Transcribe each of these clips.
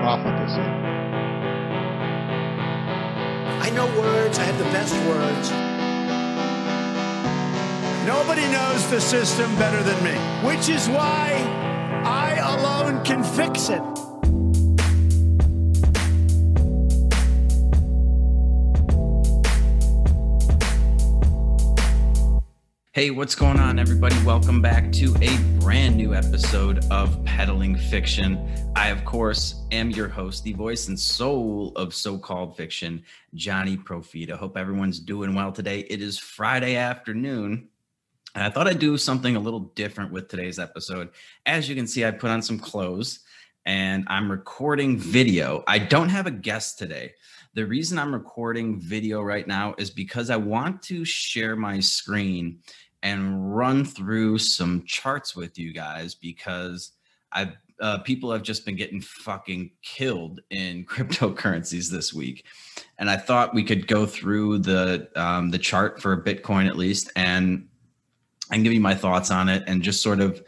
profligacy. I know words, I have the best words. Nobody knows the system better than me, which is why I alone can fix it. Hey, what's going on, everybody? Welcome back to a brand new episode of Peddling Fiction. I, of course, am your host, the voice and soul of so called fiction, Johnny Profita. Hope everyone's doing well today. It is Friday afternoon, and I thought I'd do something a little different with today's episode. As you can see, I put on some clothes and I'm recording video. I don't have a guest today. The reason I'm recording video right now is because I want to share my screen and run through some charts with you guys because I've uh, people have just been getting fucking killed in cryptocurrencies this week, and I thought we could go through the um, the chart for Bitcoin at least and and give you my thoughts on it and just sort of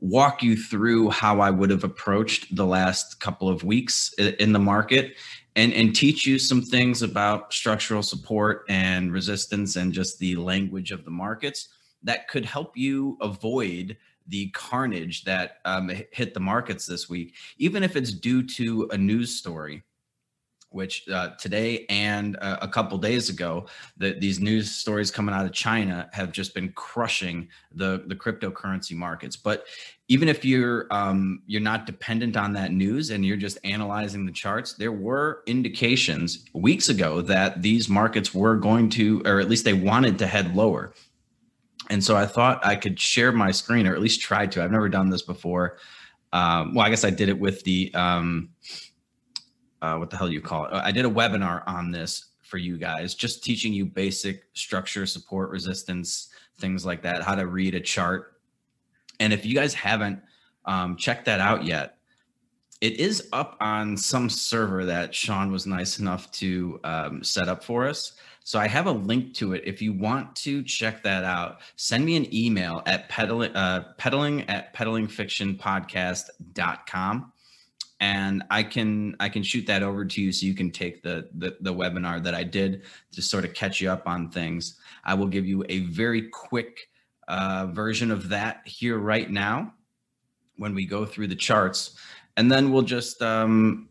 walk you through how I would have approached the last couple of weeks in the market and and teach you some things about structural support and resistance and just the language of the markets that could help you avoid the carnage that um, hit the markets this week, even if it's due to a news story. Which uh, today and uh, a couple days ago, the, these news stories coming out of China have just been crushing the the cryptocurrency markets. But even if you're um, you're not dependent on that news and you're just analyzing the charts, there were indications weeks ago that these markets were going to, or at least they wanted to head lower and so I thought I could share my screen, or at least try to. I've never done this before. Um, well, I guess I did it with the um, uh, what the hell do you call it? I did a webinar on this for you guys, just teaching you basic structure, support, resistance, things like that, how to read a chart. And if you guys haven't um, checked that out yet, it is up on some server that Sean was nice enough to um, set up for us. So I have a link to it. If you want to check that out, send me an email at peddling, uh, peddling at peddlingfictionpodcast.com and I can I can shoot that over to you so you can take the, the the webinar that I did to sort of catch you up on things. I will give you a very quick uh, version of that here right now when we go through the charts, and then we'll just um,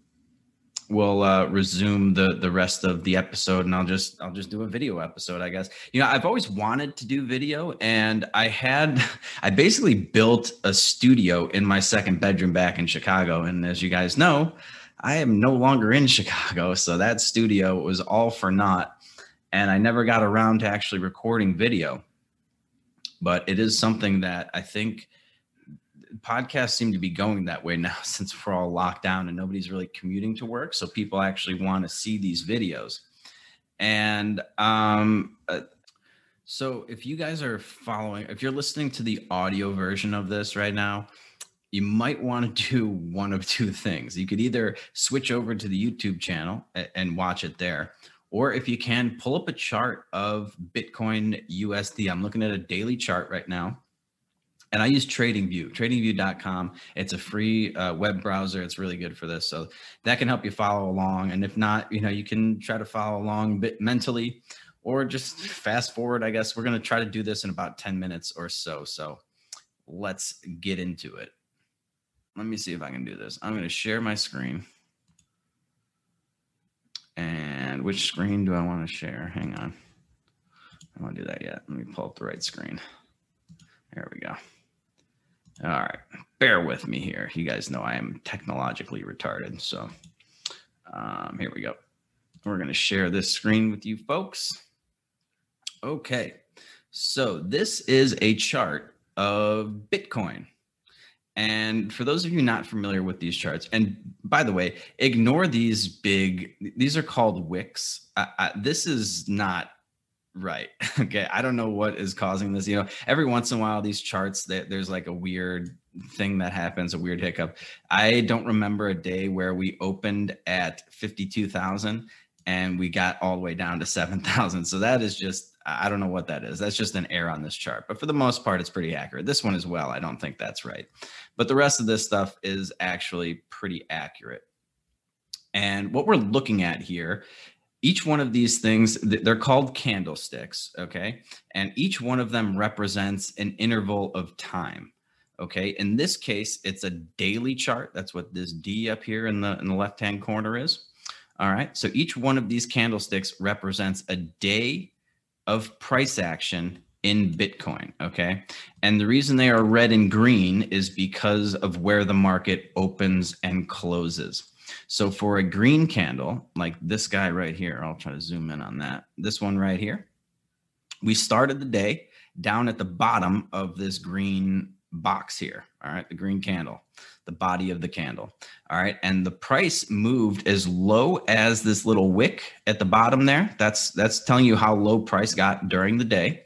we'll uh, resume the the rest of the episode and i'll just i'll just do a video episode i guess. You know i've always wanted to do video and i had i basically built a studio in my second bedroom back in chicago. And as you guys know i am no longer in chicago so that studio was all for naught. And i never got around to actually recording video. But it is something that i think podcasts seem to be going that way now since we're all locked down and nobody's really commuting to work. So people actually want to see these videos. And um, uh, so if you guys are following, if you're listening to the audio version of this right now, you might want to do one of two things. You could either switch over to the YouTube channel and watch it there, or if you can, pull up a chart of Bitcoin USD. I'm looking at a daily chart right now and I use TradingView, tradingview.com. It's a free uh, web browser. It's really good for this. So that can help you follow along. And if not, you know, you can try to follow along mentally or just fast forward. I guess we're going to try to do this in about 10 minutes or so. So let's get into it. Let me see if I can do this. I'm going to share my screen. And which screen do I want to share? Hang on. I don't want to do that yet. Let me pull up the right screen. There we go. All right, bear with me here. You guys know I am technologically retarded. So um, here we go. We're going to share this screen with you folks. Okay, so this is a chart of Bitcoin. And for those of you not familiar with these charts, and by the way, ignore these big, these are called wicks. I, I, this is not right. Okay. I don't know what is causing this. You know, every once in a while, these charts, that there's like a weird thing that happens, a weird hiccup. I don't remember a day where we opened at 52,000 and we got all the way down to 7,000. So that is just I don't know what that is. That's just an error on this chart. But for the most part, it's pretty accurate. This one as well. I don't think that's right. But the rest of this stuff is actually pretty accurate. And what we're looking at here, each one of these things, they're called candlesticks. Okay. And each one of them represents an interval of time. Okay. In this case, it's a daily chart. That's what this D up here in the in the left-hand corner is. All right. So each one of these candlesticks represents a day of price action in Bitcoin. Okay. And the reason they are red and green is because of where the market opens and closes. So for a green candle, like this guy right here, I'll try to zoom in on that. This one right here, we started the day down at the bottom of this green box here. All right. The green candle the body of the candle. All right. And the price moved as low as this little wick at the bottom there. That's that's telling you how low price got during the day.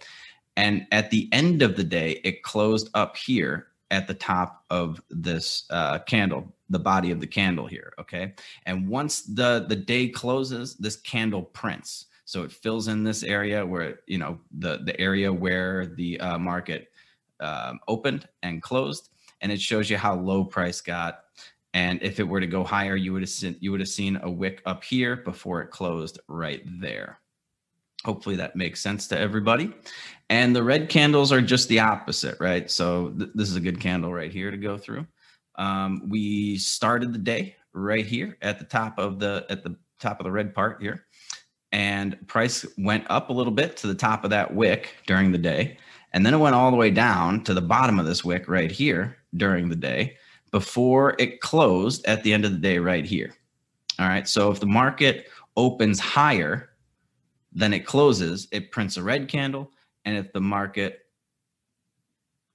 And at the end of the day, it closed up here at the top of this uh, candle, the body of the candle here. Okay. And once the the day closes, this candle prints. So it fills in this area where you know the the area where the uh, market um, opened and closed and it shows you how low price got. And if it were to go higher, you would have seen you would have seen a wick up here before it closed right there. Hopefully that makes sense to everybody. And the red candles are just the opposite, right? So th- this is a good candle right here to go through. Um, we started the day right here at the top of the at the top of the red part here, and price went up a little bit to the top of that wick during the day, and then it went all the way down to the bottom of this wick right here during the day before it closed at the end of the day right here. All right. So if the market opens higher than it closes, it prints a red candle. And if the market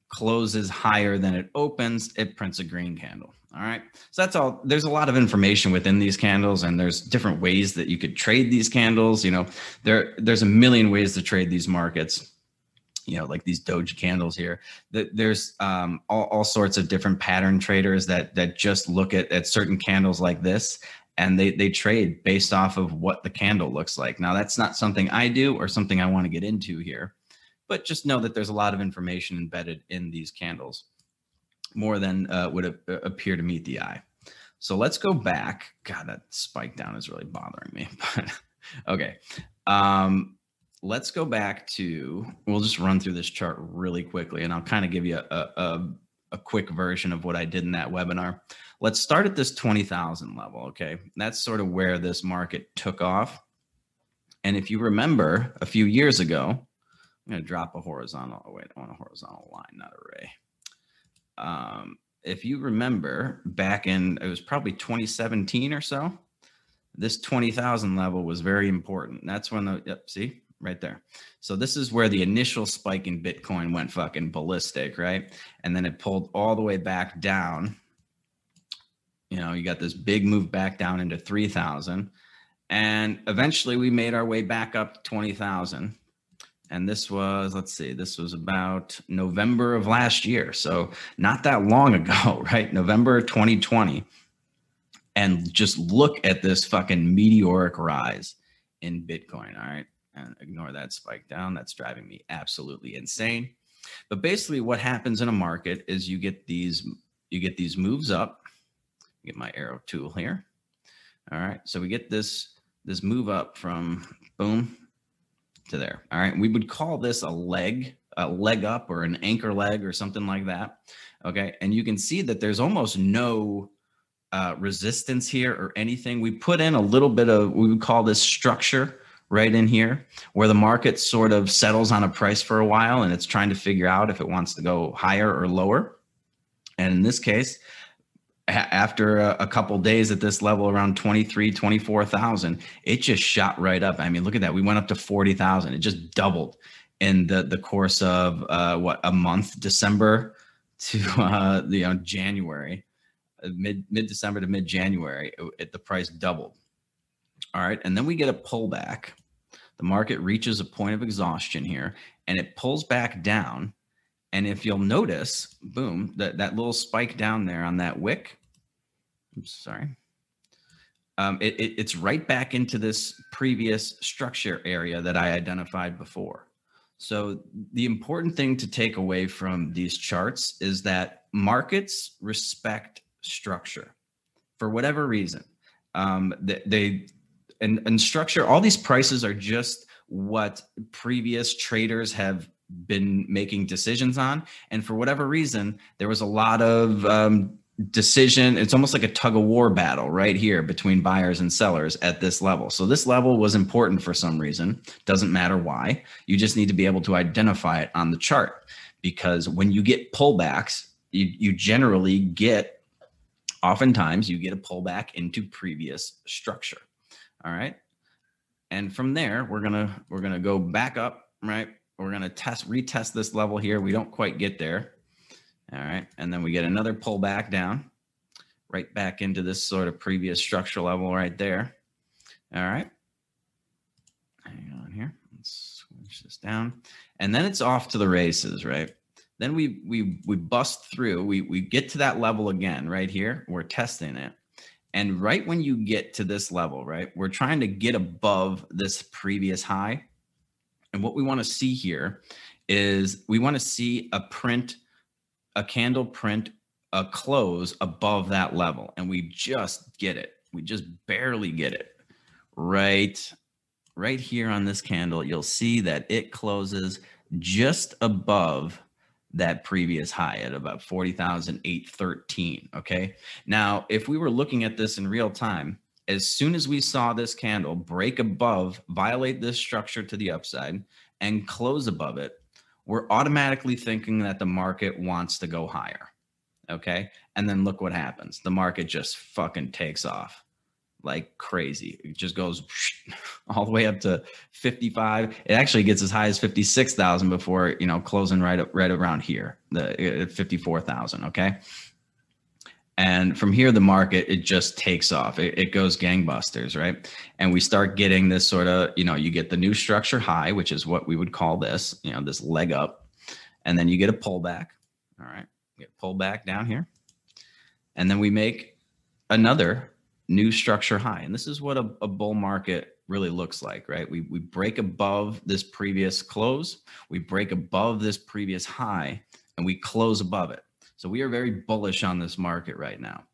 closes higher than it opens, it prints a green candle. All right. So that's all. There's a lot of information within these candles, and there's different ways that you could trade these candles. You know, there there's a million ways to trade these markets you know like these doji candles here there's um, all, all sorts of different pattern traders that that just look at, at certain candles like this and they they trade based off of what the candle looks like now that's not something i do or something i want to get into here but just know that there's a lot of information embedded in these candles more than uh, would a- appear to meet the eye. So let's go back. God that spike down is really bothering me but okay. Um let's go back to we'll just run through this chart really quickly and i'll kind of give you a, a, a, quick version of what i did in that webinar. Let's start at this 20000 level okay? That's sort of where this market took off. And if you remember a few years ago i'm going to drop a horizontal oh wait i want a horizontal line not a ray um, if you remember back in it was probably 2017 or so this 20,000 level was very important. That's when the, yep, see, right there. So this is where the initial spike in Bitcoin went fucking ballistic, right? And then it pulled all the way back down. You know, you got this big move back down into 3,000. And eventually we made our way back up to 20,000. And this was, let's see, this was about November of last year. So not that long ago, right? November 2020. And just look at this fucking meteoric rise in Bitcoin. All right and ignore that spike down. That's driving me absolutely insane. But basically, what happens in a market is you get these you get these moves up. Get my arrow tool here. All right, so we get this this move up from boom to there. All right, we would call this a leg, a leg up, or an anchor leg, or something like that. Okay, and you can see that there's almost no uh, resistance here or anything. We put in a little bit of we would call this structure right in here where the market sort of settles on a price for a while and it's trying to figure out if it wants to go higher or lower. And in this case, after a, a couple days at this level around 23 24,000 it just shot right up i mean look at that we went up to 40,000 it just doubled in the the course of uh, what a month december to uh, you know, January, uh, mid mid December to mid January, the price doubled. All right, and then we get a pullback. The market reaches a point of exhaustion here, and it pulls back down. And if you'll notice, boom, that that little spike down there on that wick. Oops, sorry. Um, it, it, it's right back into this previous structure area that I identified before. So the important thing to take away from these charts is that markets respect structure for whatever reason. Um, they, they and, and structure, all these prices are just what previous traders have been making decisions on. And for whatever reason, there was a lot of um, decision it's almost like a tug of war battle right here between buyers and sellers at this level. So this level was important for some reason. Doesn't matter why. You just need to be able to identify it on the chart because when you get pullbacks you, you generally get oftentimes you get a pullback into previous structure. All right? And from there we're gonna we're gonna go back up right? We're gonna test retest this level here. We don't quite get there all right. And then we get another pull back down right back into this sort of previous structural level right there. All right. Hang on here. Let's switch this down. And then it's off to the races, right? Then we we we bust through. We we get to that level again right here. We're testing it. And right when you get to this level, right, we're trying to get above this previous high. And what we want to see here is we want to see a print a candle print a close above that level and we just get it. We just barely get it. Right right here on this candle you'll see that it closes just above that previous high at about 40,813 okay? Now if we were looking at this in real time as soon as we saw this candle break above violate this structure to the upside and close above it we're automatically thinking that the market wants to go higher. Okay. And then look what happens. The market just fucking takes off like crazy. It just goes all the way up to 55. It actually gets as high as 56,000 before, you know, closing right up right around here, the uh, 54,000. Okay. And from here, the market, it just takes off. It, it, goes gangbusters, right? And we start getting this sort of, you know, you get the new structure high, which is what we would call this, you know, this leg up. And then you get a pullback. All right. Get pullback down here. And then we make another new structure high. And this is what a, a bull market really looks like, right? We, we break above this previous close, we break above this previous high, and we close above it. So we are very bullish on this market right now.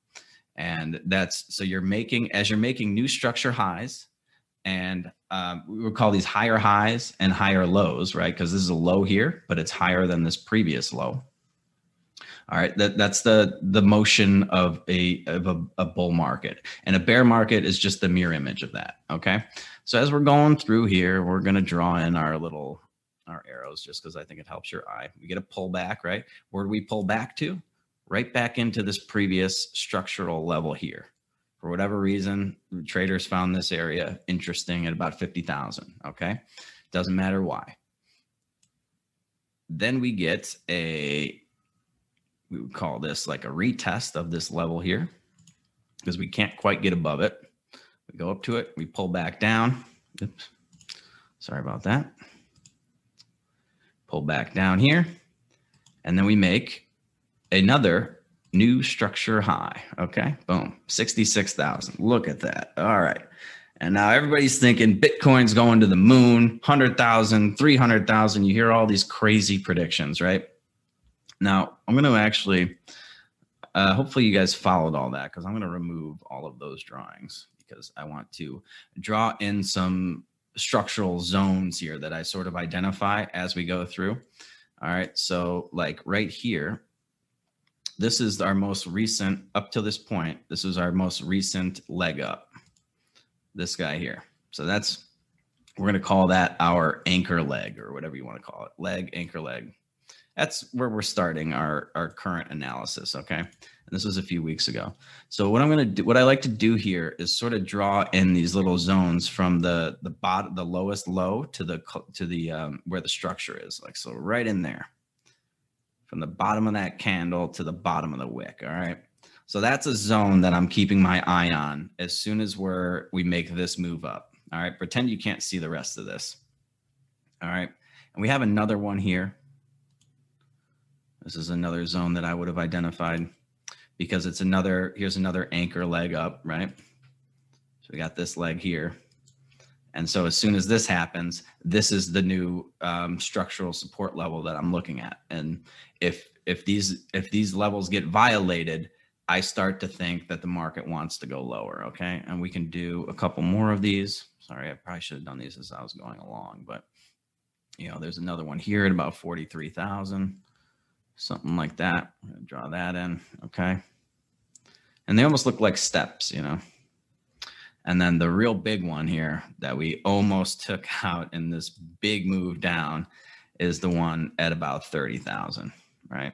And that's so you're making as you're making new structure highs, and um, we would call these higher highs and higher lows, right? Because this is a low here, but it's higher than this previous low. All right, that, that's the the motion of a of a, a bull market, and a bear market is just the mirror image of that. Okay, so as we're going through here, we're going to draw in our little our arrows just because I think it helps your eye. We get a pullback, right? Where do we pull back to? Right back into this previous structural level here. For whatever reason, traders found this area interesting at about 50,000. Okay. Doesn't matter why. Then we get a, we would call this like a retest of this level here because we can't quite get above it. We go up to it, we pull back down. Oops. Sorry about that pull back down here, and then we make another new structure high. Okay, boom, 66,000. Look at that. All right. And now everybody's thinking Bitcoin's going to the moon, 100,000, 300,000. You hear all these crazy predictions, right? Now, I'm going to actually, uh, hopefully, you guys followed all that because I'm going to remove all of those drawings because I want to draw in some structural zones here that I sort of identify as we go through. All right. So, like right here, this is our most recent, up to this point, this is our most recent leg up. This guy here. So, that's, we're going to call that our anchor leg or whatever you want to call it leg, anchor leg. That's where we're starting our, our current analysis. Okay. And this was a few weeks ago. So what I'm going to do, what I like to do here is sort of draw in these little zones from the the bottom, the lowest low to the to the um, where the structure is, like so, right in there. from the bottom of that candle to the bottom of the wick. All right. So that's a zone that I'm keeping my eye on as soon as we're we make this move up. All right. Pretend you can't see the rest of this. All right. And we have another one here. This is another zone that I would have identified because it's another, here's another anchor leg up, right? So we got this leg here. And so as soon as this happens, this is the new um, structural support level that I'm looking at. And if if these if these levels get violated, I start to think that the market wants to go lower. Okay, and we can do a couple more of these. Sorry, I probably should have done these as I was going along, but you know, there's another one here at about forty-three thousand, something like that. Draw that in. Okay, and they almost look like steps, you know. And then the real big one here that we almost took out in this big move down is the one at about 30,000, right?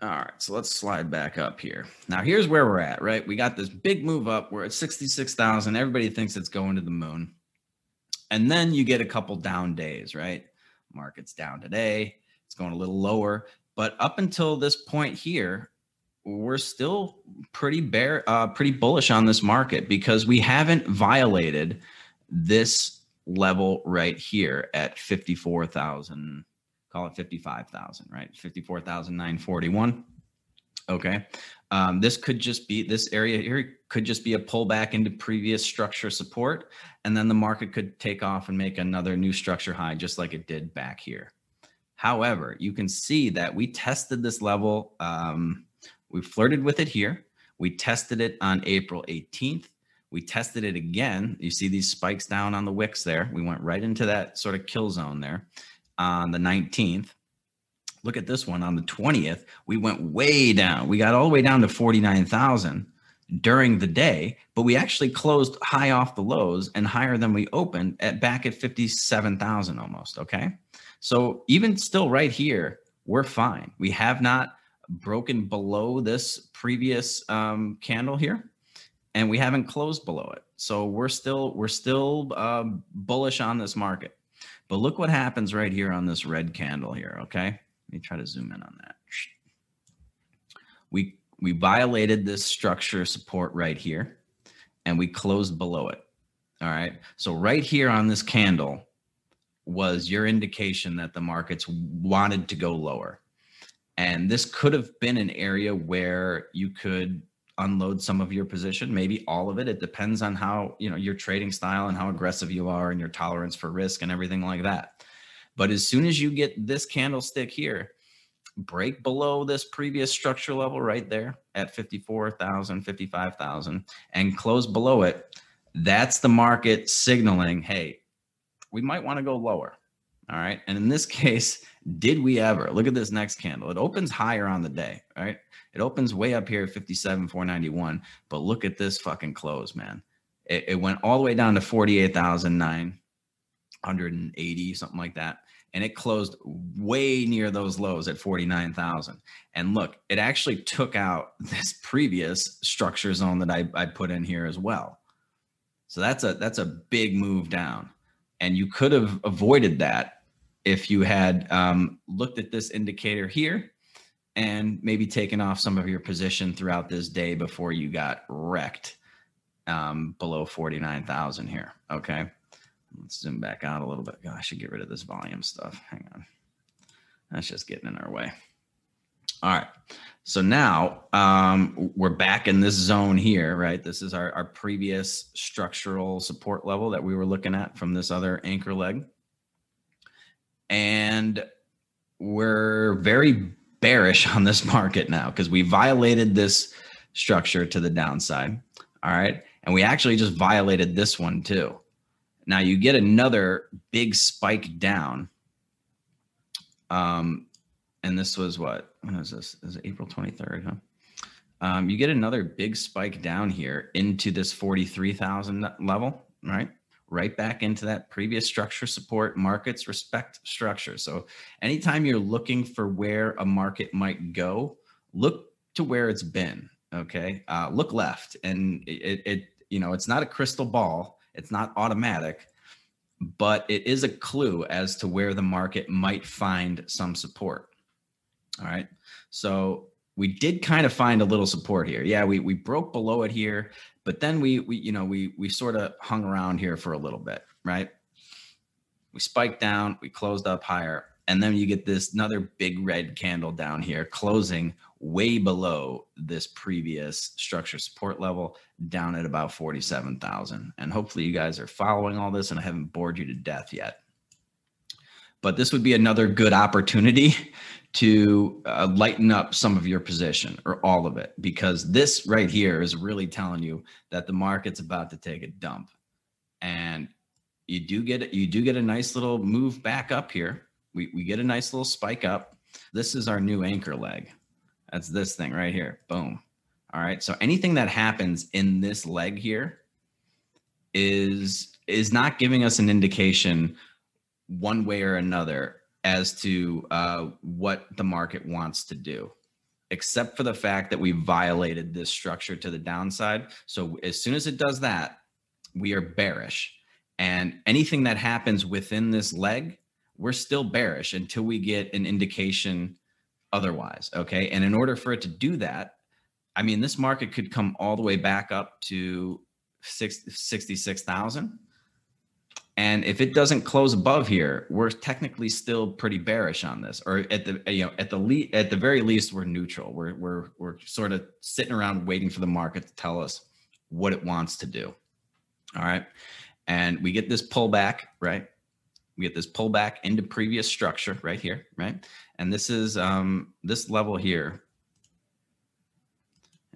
All right, so let's slide back up here. Now, here's where we're at, right? We got this big move up. We're at 66,000. Everybody thinks it's going to the moon. And then you get a couple down days, right? Market's down today. It's going a little lower. But up until this point here, we're still pretty bear, uh, pretty bullish on this market because we haven't violated this level right here at 54,000, call it 55,000, right? 54,941. Okay. Um, this could just be this area here could just be a pullback into previous structure support. And then the market could take off and make another new structure high, just like it did back here. However, you can see that we tested this level. Um, we flirted with it here. We tested it on April 18th. We tested it again. You see these spikes down on the wicks there. We went right into that sort of kill zone there on the 19th. Look at this one on the 20th. We went way down. We got all the way down to 49,000 during the day, but we actually closed high off the lows and higher than we opened at back at 57,000 almost. Okay. So even still right here, we're fine. We have not broken below this previous um, candle here and we haven't closed below it. So we're still we're still uh, bullish on this market. But look what happens right here on this red candle here. Okay, let me try to zoom in on that. We we violated this structure support right here, and we closed below it. All right. So right here on this candle was your indication that the markets wanted to go lower. And this could have been an area where you could unload some of your position, maybe all of it. It depends on how, you know, your trading style and how aggressive you are and your tolerance for risk and everything like that. But as soon as you get this candlestick here, break below this previous structure level right there at 54,000, 55,000 and close below it, that's the market signaling, hey, we might want to go lower. All right. And in this case, did we ever? Look at this next candle. It opens higher on the day, right? It opens way up here 57, 491. But look at this fucking close, man. It, it went all the way down to 48,980, something like that. And it closed way near those lows at 49,000. And look, it actually took out this previous structure zone that I, I put in here as well. So that's a that's a big move down. And you could have avoided that if you had um, looked at this indicator here and maybe taken off some of your position throughout this day before you got wrecked um, below 49,000 here. Okay. Let's zoom back out a little bit. God, I should get rid of this volume stuff. Hang on. That's just getting in our way. All right. So now um, we're back in this zone here, right? This is our, our previous structural support level that we were looking at from this other anchor leg and we're very bearish on this market now because we violated this structure to the downside. All right. And we actually just violated this one too. Now you get another big spike down. Um, and this was what? When is this? Is April 23rd? Huh? Um, you get another big spike down here into this 43,000 level, right? right back into that previous structure support markets respect structure so anytime you're looking for where a market might go look to where it's been okay uh, look left and it, it you know it's not a crystal ball it's not automatic but it is a clue as to where the market might find some support All right. So we did kind of find a little support here. Yeah, we we broke below it here, but then we we you know we we sort of hung around here for a little bit, right? We spiked down, we closed up higher, and then you get this another big red candle down here closing way below this previous structure support level down at about 47,000. And hopefully you guys are following all this and I haven't bored you to death yet. But this would be another good opportunity to uh, lighten up some of your position or all of it because this right here is really telling you that the market's about to take a dump. And you do get you do get a nice little move back up here. We, we get a nice little spike up. This is our new anchor leg. That's this thing right here. Boom. All right. So anything that happens in this leg here is is not giving us an indication one way or another as to uh, what the market wants to do, except for the fact that we violated this structure to the downside. So as soon as it does that, we are bearish. And anything that happens within this leg, we're still bearish until we get an indication otherwise. Okay. And in order for it to do that, I mean, this market could come all the way back up to 66,000 and if it doesn't close above here, we're technically still pretty bearish on this, or at the you know at the le- at the very least we're neutral. We're we're we're sort of sitting around waiting for the market to tell us what it wants to do. All right, and we get this pullback, right? We get this pullback into previous structure right here, right? And this is um this level here.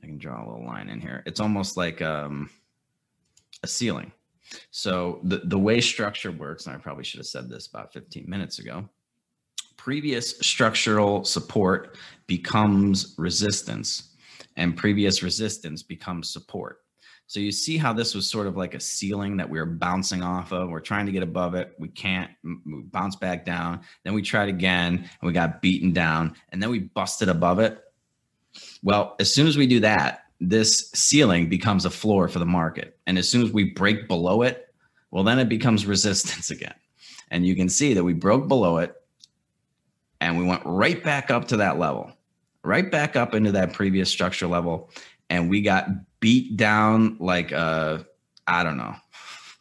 I can draw a little line in here. It's almost like um a ceiling so the, the way structure works, and I probably should have said this about 15 minutes ago, previous structural support becomes resistance and previous resistance becomes support. So you see how this was sort of like a ceiling that we were bouncing off of. We're trying to get above it. We can't we bounce back down. Then we tried again and we got beaten down and then we busted above it. Well, as soon as we do that, this ceiling becomes a floor for the market. And as soon as we break below it, well, then it becomes resistance again. And you can see that we broke below it and we went right back up to that level, right back up into that previous structure level. And we got beat down like, I don't know.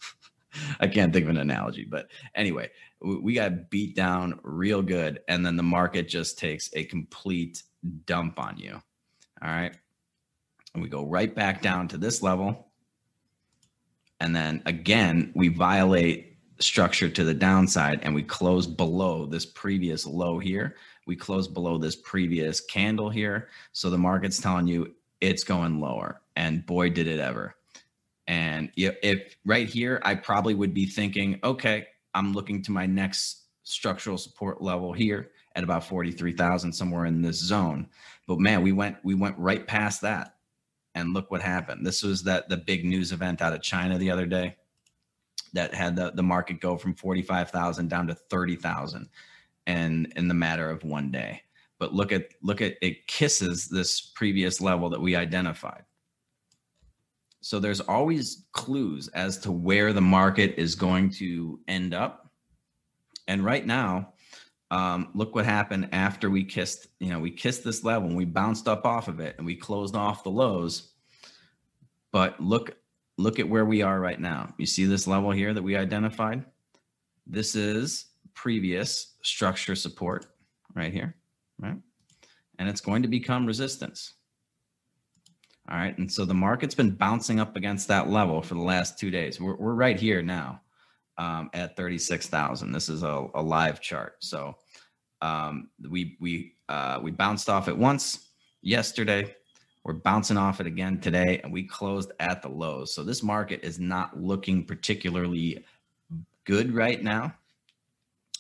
I can't think of an analogy, but anyway, we got beat down real good. And then the market just takes a complete dump on you. All right and we go right back down to this level. And then again, we violate structure to the downside and we close below this previous low here. We close below this previous candle here. So the market's telling you it's going lower. And boy, did it ever. And if right here, I probably would be thinking, okay, I'm looking to my next structural support level here at about 43,000 somewhere in this zone. But man, we went we went right past that and look what happened. This was that the big news event out of China the other day that had the, the market go from 45,000 down to 30,000 and in the matter of one day. But look at look at it kisses this previous level that we identified. So there's always clues as to where the market is going to end up. And right now, um, look what happened after we kissed, you know, we kissed this level and we bounced up off of it and we closed off the lows. But look, look at where we are right now. You see this level here that we identified? This is previous structure support right here, right? And it's going to become resistance. All right. And so the market's been bouncing up against that level for the last two days. We're, we're right here now um, at 36,000. This is a, a, live chart. So um, we we uh, we bounced off it once yesterday. We're bouncing off it again today, and we closed at the lows. So this market is not looking particularly good right now.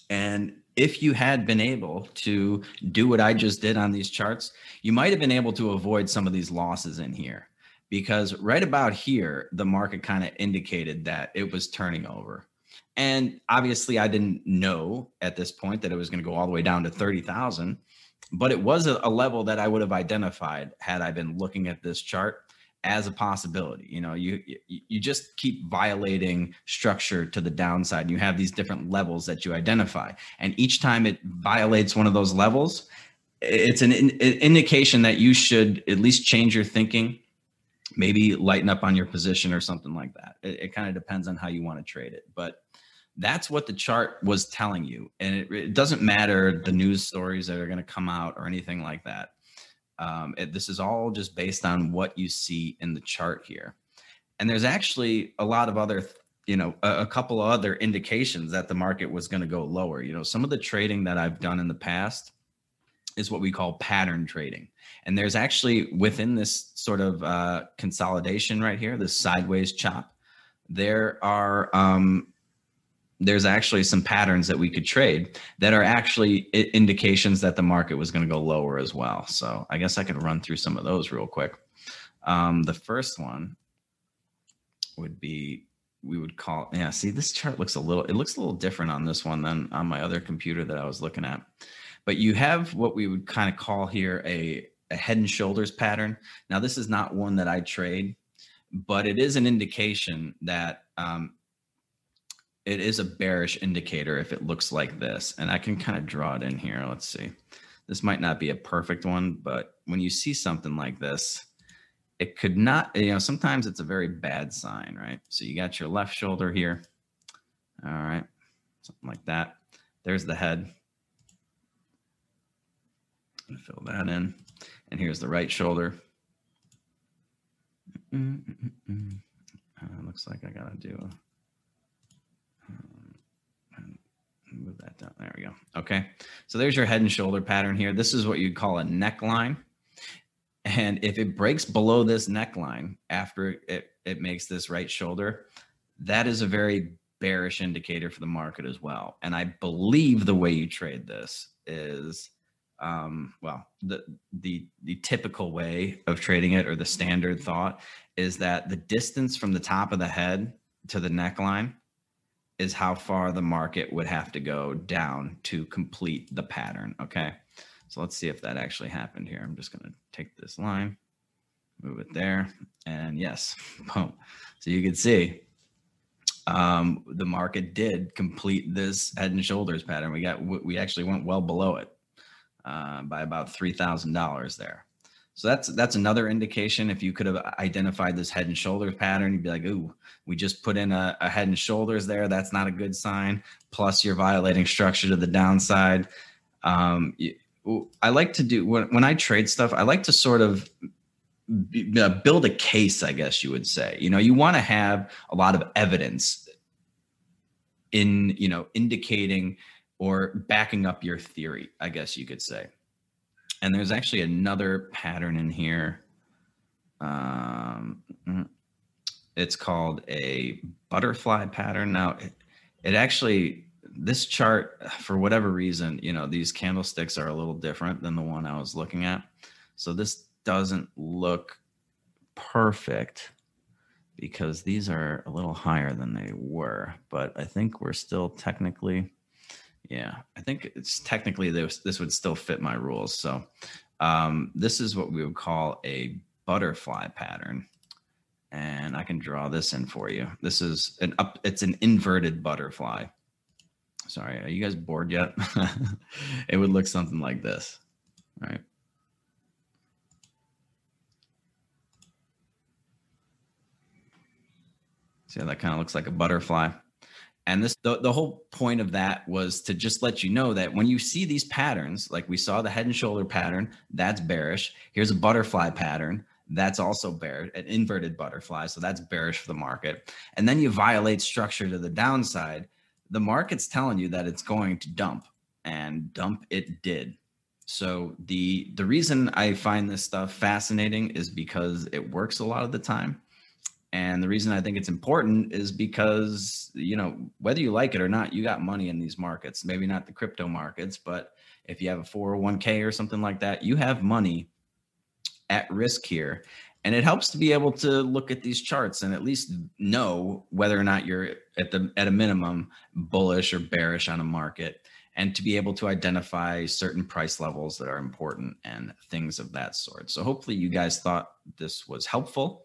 And if you had been able to do what I just did on these charts, you might have been able to avoid some of these losses in here because right about here, the market kind of indicated that it was turning over. And obviously, I didn't know at this point that it was going to go all the way down to 30,000, but it was a, a, level that I would have identified had I been looking at this chart as a possibility. You know, you you just keep violating structure to the downside. And you have these different levels that you identify, and each time it violates one of those levels, it's an, an indication that you should at least change your thinking maybe lighten up on your position or something like that it, it kind of depends on how you want to trade it but that's what the chart was telling you. And it, it doesn't matter the news stories that are going to come out or anything like that. Um, it, this is all just based on what you see in the chart here. And there's actually a lot of other you know a, a couple of other indications that the market was going to go lower. You know some of the trading that i've done in the past is what we call pattern trading. And there's actually within this sort of uh, consolidation right here this sideways chop there are um, there's actually some patterns that we could trade that are actually indications that the market was going to go lower as well. So I guess I could run through some of those real quick. Um, the first one would be we would call yeah see this chart looks a little it looks a little different on this one than on my other computer that i was looking at but you have what we would kind of call here a, a head and shoulders pattern now this is not one that i trade but it is an indication that um, it is a bearish indicator if it looks like this. And I can kind of draw it in here. Let's see. This might not be a perfect one, but when you see something like this, it could not, you know, sometimes it's a very bad sign, right? So you got your left shoulder here. All right. Something like that. There's the head. Fill that in. And here's the right shoulder. Uh, looks like I got to do a move that down. There we go. Okay. So there's your head and shoulder pattern here. This is what you'd call a neckline. And if it breaks below this neckline after it, it makes this right shoulder, that is a very bearish indicator for the market as well. And I believe the way you trade this is um, well, the the the typical way of trading it or the standard thought is that the distance from the top of the head to the neckline is how far the market would have to go down to complete the pattern. Okay. So let's see if that actually happened here. I'm just going to take this line, move it there. And yes, boom. So you can see um, the market did complete this head and shoulders pattern. We got, we actually went well below it uh, by about $3,000 there. So that's that's another indication. If you could have identified this head and shoulders pattern, you'd be like, "Ooh, we just put in a, a, head and shoulders there. That's not a good sign." Plus, you're violating structure to the downside. Um, I like to do when when I trade stuff. I like to sort of uh, build a case, I guess you would say. You know, you want to have a lot of evidence in you know indicating or backing up your theory. I guess you could say. And there's actually another pattern in here. Um, mm, it's called a butterfly pattern. Now, it, it actually, this chart, for whatever reason, you know, these candlesticks are a little different than the one I was looking at. So this doesn't look perfect because these are a little higher than they were, but I think we're still technically yeah, I think it's technically this this would still fit my rules. So um, this is what we would call a butterfly pattern, and I can draw this in for you. This is an up. It's an inverted butterfly. Sorry, are you guys bored yet? it would look something like this, right? See how that kind of looks like a butterfly. And this the, the whole point of that was to just let you know that when you see these patterns, like we saw the head and shoulder pattern, that's bearish. Here's a butterfly pattern, that's also bearish, an inverted butterfly, so that's bearish for the market. And then you violate structure to the downside, the market's telling you that it's going to dump, and dump it did. So the the reason I find this stuff fascinating is because it works a lot of the time and the reason I think it's important is because, you know, whether you like it or not, you got money in these markets. Maybe not the crypto markets, but if you have a 401k or something like that, you have money at risk here. And it helps to be able to look at these charts and at least know whether or not you're at the at a minimum bullish or bearish on a market and to be able to identify certain price levels that are important and things of that sort. So hopefully you guys thought this was helpful.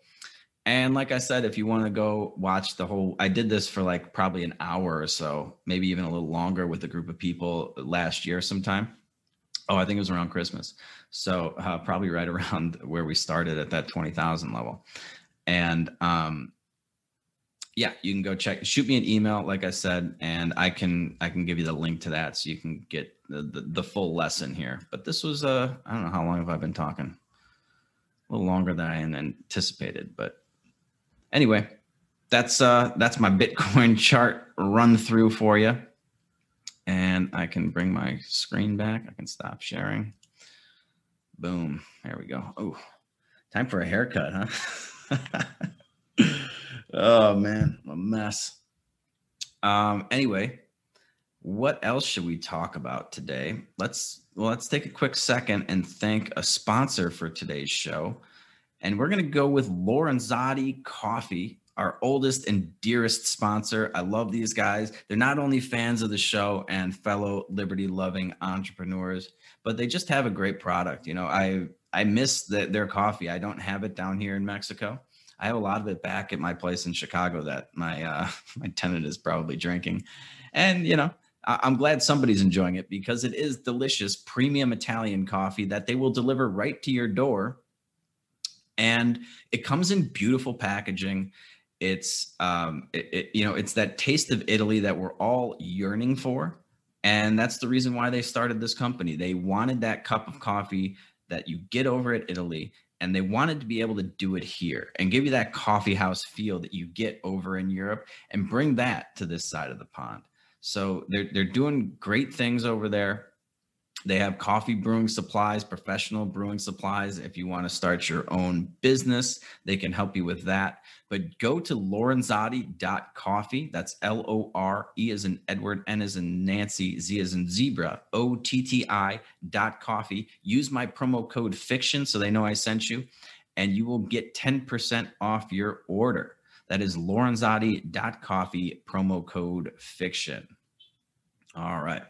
And like I said, if you want to go watch the whole, I did this for like probably an hour or so, maybe even a little longer with a group of people last year sometime. Oh, I think it was around Christmas. So uh, probably right around where we started at that 20,000 level. And um, yeah, you can go check, shoot me an email, like I said, and I can, I can give you the link to that so you can get the, the, the full lesson here. But this was, uh, I don't know how long have I been talking? A little longer than I anticipated, but anyway, that's, uh, that's my Bitcoin chart run through for you and I can bring my screen back. I can stop sharing. Boom. There we go. Oh, time for a haircut, huh? oh man, a mess. Um, anyway, what else should we talk about today? Let's well, let's take a quick second and thank a sponsor for today's show. And we're going to go with Lorenzotti Coffee our oldest and dearest sponsor. I love these guys. They're not only fans of the show and fellow liberty loving entrepreneurs, but they just have a great product. You know, I I miss the, their coffee. I don't have it down here in Mexico. I have a lot of it back at my place in Chicago that my uh, my tenant is probably drinking, and you know. I'm glad somebody's enjoying it because it is delicious premium Italian coffee that they will deliver right to your door. And it comes in beautiful packaging. It's um it, it, you know it's that taste of italy that we're all yearning for. And that's the reason why they started this company. They wanted that cup of coffee that you get over at italy and they wanted to be able to do it here and give you that coffee house feel that you get over in europe and bring that to this side of the pond. So they're, they're doing great things over there they have coffee brewing supplies, professional brewing supplies. If you want to start your own business, they can help you with that. But go to lorenzotti.coffee. That's L O R E as in Edward, N as in Nancy, Z as in zebra, O T T I dot coffee. Use my promo code fiction so they know I sent you, and you will get 10% off your order. That is lorenzotti.coffee, promo code fiction. All right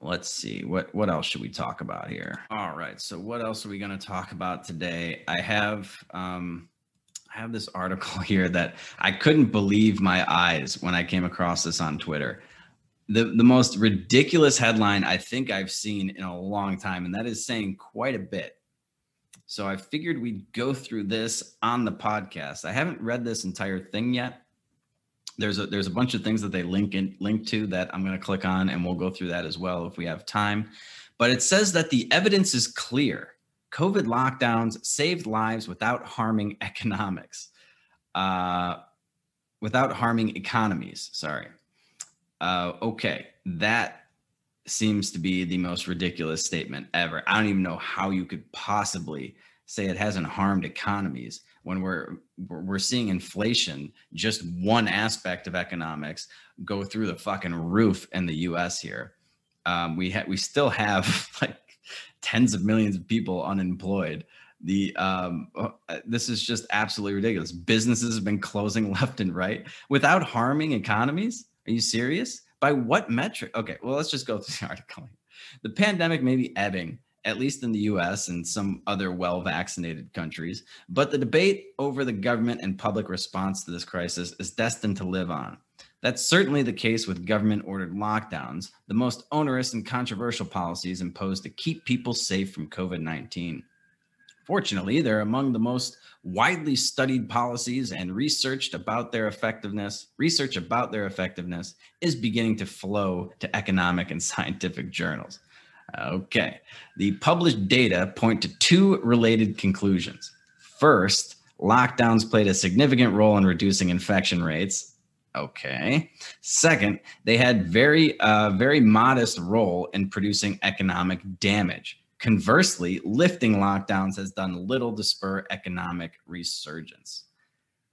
let's see what what else should we talk about here? All right so what else are we going to talk about today? I have um i have this article here that i couldn't believe my eyes when i came across this on twitter. The the most ridiculous headline i think i've seen in a long time and that is saying quite a bit. So i figured we'd go through this on the podcast. I haven't read this entire thing yet there's a there's a bunch of things that they link in link to that I'm going to click on and we'll go through that as well if we have time. But it says that the evidence is clear. COVID lockdowns saved lives without harming economics, uh, without harming economies. Sorry. Uh, okay, that seems to be the most ridiculous statement ever. I don't even know how you could possibly say it hasn't harmed economies when we're we're seeing inflation just one aspect of economics go through the fucking roof in the US here. Um, we ha- we still have like tens of millions of people unemployed. The um, uh, this is just absolutely ridiculous. Businesses have been closing left and right without harming economies? Are you serious? By what metric? Okay well let's just go through the article. The pandemic may be ebbing at least in the US and some other well vaccinated countries. But the debate over the government and public response to this crisis is destined to live on. That's certainly the case with government ordered lockdowns, the most onerous and controversial policies imposed to keep people safe from COVID 19. Fortunately, they're among the most widely studied policies and researched about their effectiveness. Research about their effectiveness is beginning to flow to economic and scientific journals. Okay. The published data point to two related conclusions. First, lockdowns played a significant role in reducing infection rates. Okay. Second, they had very, uh, very modest role in producing economic damage. Conversely, lifting lockdowns has done little to spur economic resurgence.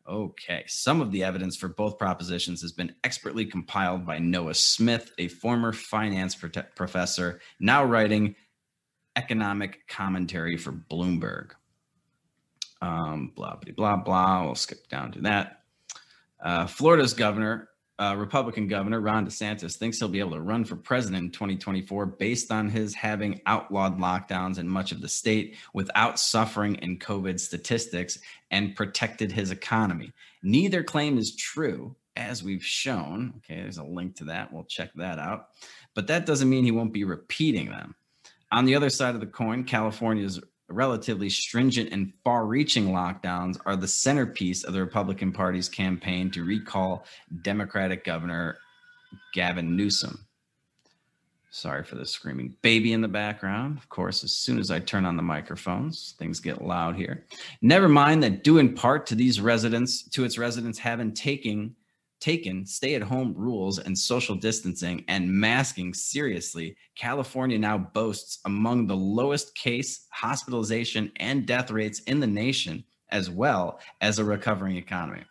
Okay, some of the evidence for both propositions has been expertly compiled by Noah Smith, a former finance professor, now writing economic commentary for Bloomberg. Um, blah, blah, blah, blah. We'll skip down to that. Uh, Florida's governor uh, Republican governor Ron DeSantis thinks he'll be able to run for president in 2024 based on his having outlawed lockdowns in much of the state without suffering in COVID statistics and protected his economy. Neither claim is true, as we've shown. Okay, there's a link to that. We'll check that out. But that doesn't mean he won't be repeating them. On the other side of the coin, California's relatively stringent and far reaching lockdowns are the centerpiece of the Republican Party's campaign to recall Democratic Governor Gavin Newsom. Sorry for the screaming baby in the background. Of course, as soon as I turn on the microphones, things get loud here. Never mind that due in part to these residents, to its residents having taking taken stay-at-home rules and social distancing and masking seriously, California now boasts among the lowest case, hospitalization, and death rates in the nation, as well as a recovering economy.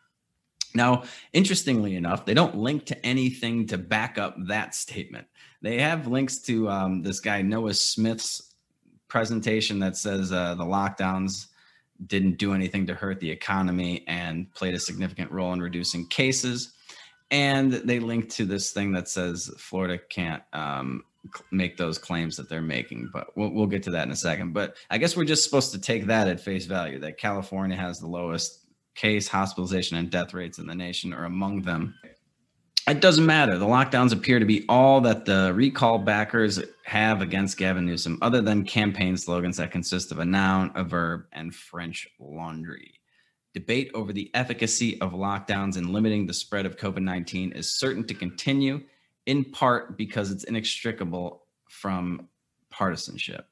Now, interestingly enough, they don't link to anything to back up that statement. They have links to um, this guy Noah Smith's presentation that says uh, the lockdowns didn't do anything to hurt the economy and played a significant role in reducing cases. And they link to this thing that says Florida can't um, make those claims that they're making, but we'll, we'll get to that in a second. But I guess we're just supposed to take that at face value that California has the lowest case, hospitalization, and death rates in the nation, or among them. It doesn't matter. The lockdowns appear to be all that the recall backers have against Gavin Newsom, other than campaign slogans that consist of a noun, a verb, and French laundry. Debate over the efficacy of lockdowns in limiting the spread of COVID 19 is certain to continue, in part because it's inextricable from partisanship.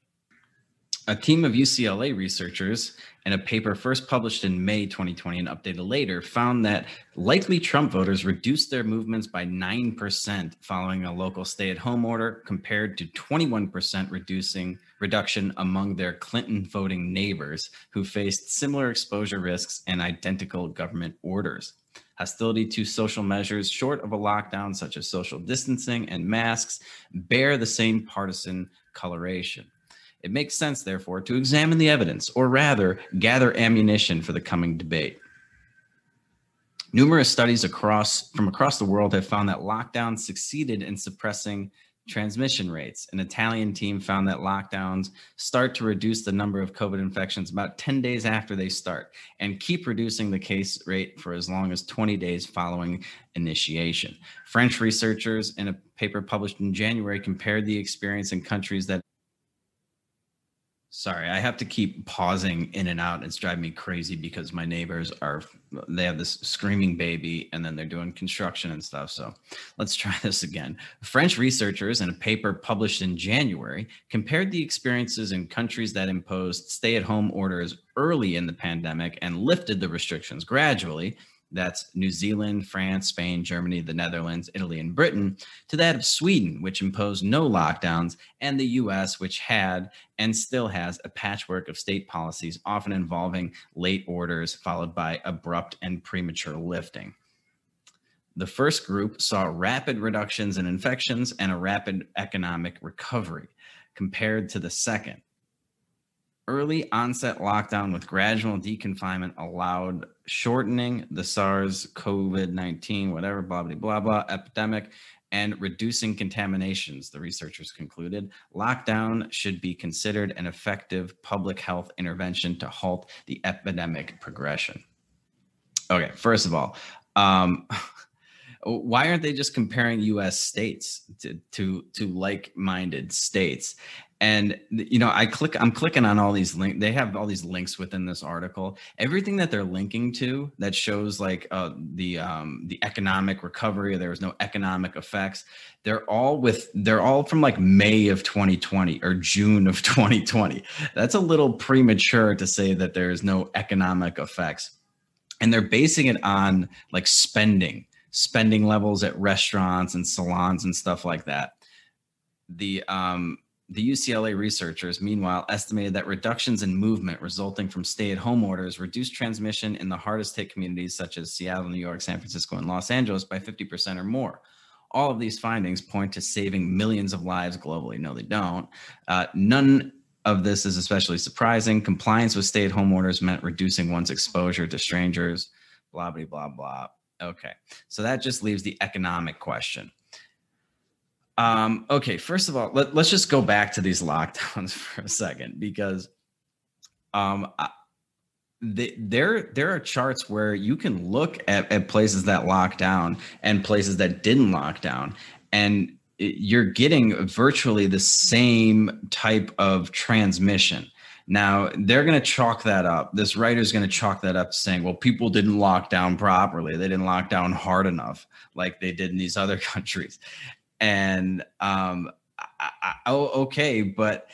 A team of UCLA researchers in a paper first published in May 2020 and updated later found that likely Trump voters reduced their movements by 9% following a local stay-at-home order compared to 21% reducing reduction among their Clinton voting neighbors who faced similar exposure risks and identical government orders. Hostility to social measures short of a lockdown such as social distancing and masks bear the same partisan coloration. It makes sense, therefore, to examine the evidence, or rather, gather ammunition for the coming debate. Numerous studies across from across the world have found that lockdowns succeeded in suppressing transmission rates. An Italian team found that lockdowns start to reduce the number of COVID infections about 10 days after they start and keep reducing the case rate for as long as 20 days following initiation. French researchers in a paper published in January compared the experience in countries that Sorry, I have to keep pausing in and out. It's driving me crazy because my neighbors are they have this screaming baby and then they're doing construction and stuff. So let's try this again. French researchers in a paper published in January compared the experiences in countries that imposed stay-at-home orders early in the pandemic and lifted the restrictions gradually that's New Zealand, France, Spain, Germany, the Netherlands, Italy, and Britain, to that of Sweden, which imposed no lockdowns, and the US, which had and still has a patchwork of state policies, often involving late orders followed by abrupt and premature lifting. The first group saw rapid reductions in infections and a rapid economic recovery compared to the second, early onset lockdown with gradual deconfinement allowed shortening the SARS COVID 19, whatever, blah, blah, blah, blah, epidemic and reducing contaminations, the researchers concluded. Lockdown should be considered an effective public health intervention to halt the epidemic progression. Okay, first of all, um, why aren't they just comparing U.S. states to to, to like-minded states? And you know i click i'm clicking on all these links they have all these links within this article. Everything that they're linking to that shows like uh, the um, the economic recovery there was no economic effects they're all with they're all from like may of 2020 or june of 2020 that's a little premature to say that there's no economic effects. And they're basing it on like spending spending levels at restaurants and salons and stuff like that. The um the UCLA researchers, meanwhile, estimated that reductions in movement resulting from stay at home orders reduced transmission in the hardest hit communities such as Seattle, New York, San Francisco, and Los Angeles by 50% or more. All of these findings point to saving millions of lives globally. No, they don't. Uh, none of this is especially surprising. Compliance with stay at home orders meant reducing one's exposure to strangers, blah, blah, blah, blah. Okay. So that just leaves the economic question um, okay, first of all, let, us just go back to these lockdowns for a second because um, the, there there are charts where you can look at, at places that lock down and places that didn't lock down, and you're getting virtually the same type of transmission. Now, they're going to chalk that up. This writer's going to chalk that up saying, well, people didn't lock down properly. They didn't lock down hard enough like they did in these other countries. And, um, I, I, oh, okay, but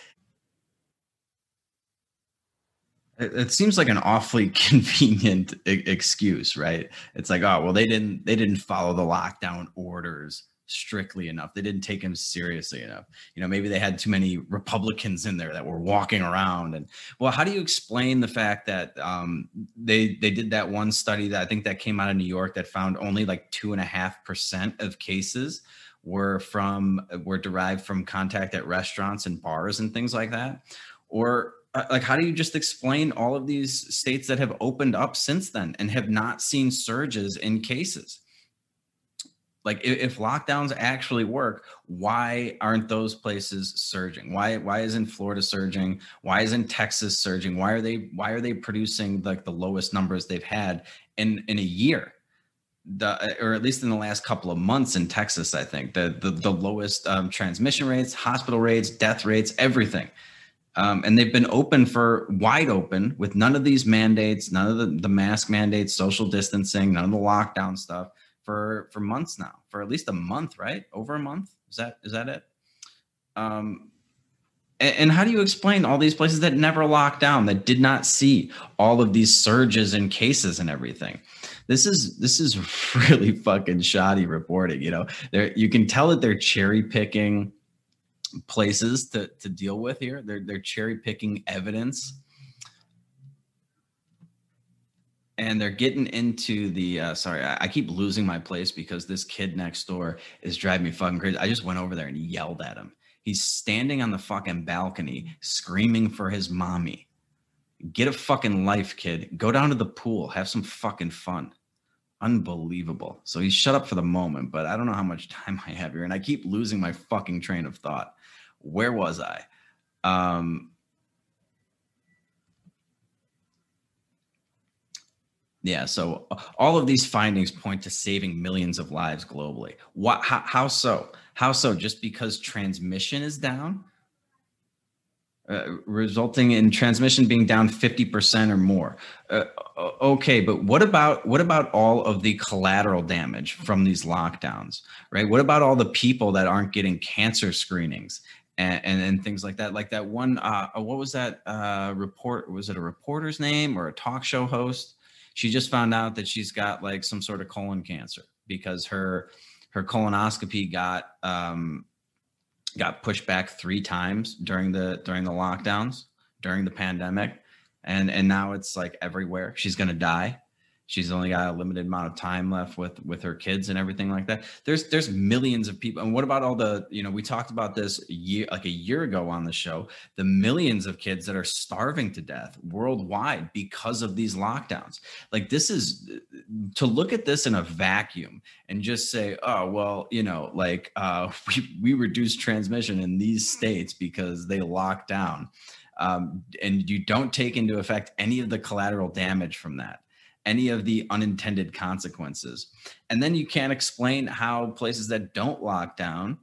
it, it seems like an awfully convenient I- excuse, right? It's like, oh, well, they didn't they didn't follow the lockdown orders strictly enough. They didn't take him seriously enough. You know, maybe they had too many Republicans in there that were walking around. And well, how do you explain the fact that um, they they did that one study that I think that came out of New York that found only like two and a half percent of cases were from were derived from contact at restaurants and bars and things like that, or uh, like how do you just explain all of these states that have opened up since then and have not seen surges in cases? like if, if, lockdowns actually work why aren't those places surging? Why why isn't florida surging? Why isn't texas surging? Why are they why are they producing like the lowest numbers they've had in in a year the or at least in the last couple of months in texas i think the the, the lowest um, transmission rates hospital rates death rates everything um, and they've been open for wide open with none of these mandates none of the, the mask mandates social distancing none of the lockdown stuff for for months now, for at least a month, right? Over a month. Is that is that it? Um, and, and how do you explain all these places that never locked down, that did not see all of these surges in cases and everything? This is this is really fucking shoddy reporting. You know, there you can tell that they're cherry picking places to to deal with here. They're they're cherry picking evidence. And they're getting into the uh, sorry I, I, keep losing my place because this kid next door is driving me fucking crazy. I just went over there and yelled at him. He's standing on the fucking balcony screaming for his mommy. Get a fucking life kid. Go down to the pool. Have some fucking fun unbelievable so he's shut up for the moment but i don't know how much time i have here and i keep losing my fucking train of thought where was i um Yeah, so all of these findings point to saving millions of lives globally. What? How, how so? How so? Just because transmission is down, uh, resulting in transmission being down fifty percent or more. Uh, okay, but what about what about all of the collateral damage from these lockdowns? Right? What about all the people that aren't getting cancer screenings and, and, and, things like that. Like that one, uh, what was that uh, report? Was it a reporter's name or a talk show host she just found out that she's got like some sort of colon cancer because her her colonoscopy got um, got pushed back three times during the during the lockdowns during the pandemic. And and now it's like everywhere. She's to die she's only got a limited amount of time left with with her kids and everything like that. There's there's millions of people and what about all the you know we talked about this year like a year ago on the show the millions of kids that are starving to death worldwide because of these lockdowns. Like this is to look at this in a vacuum and just say oh well you know like uh we, we reduced transmission in these states because they locked down. Um, and you don't take into effect any of the collateral damage from that any of the unintended consequences. And then you can't explain how places that don't lock down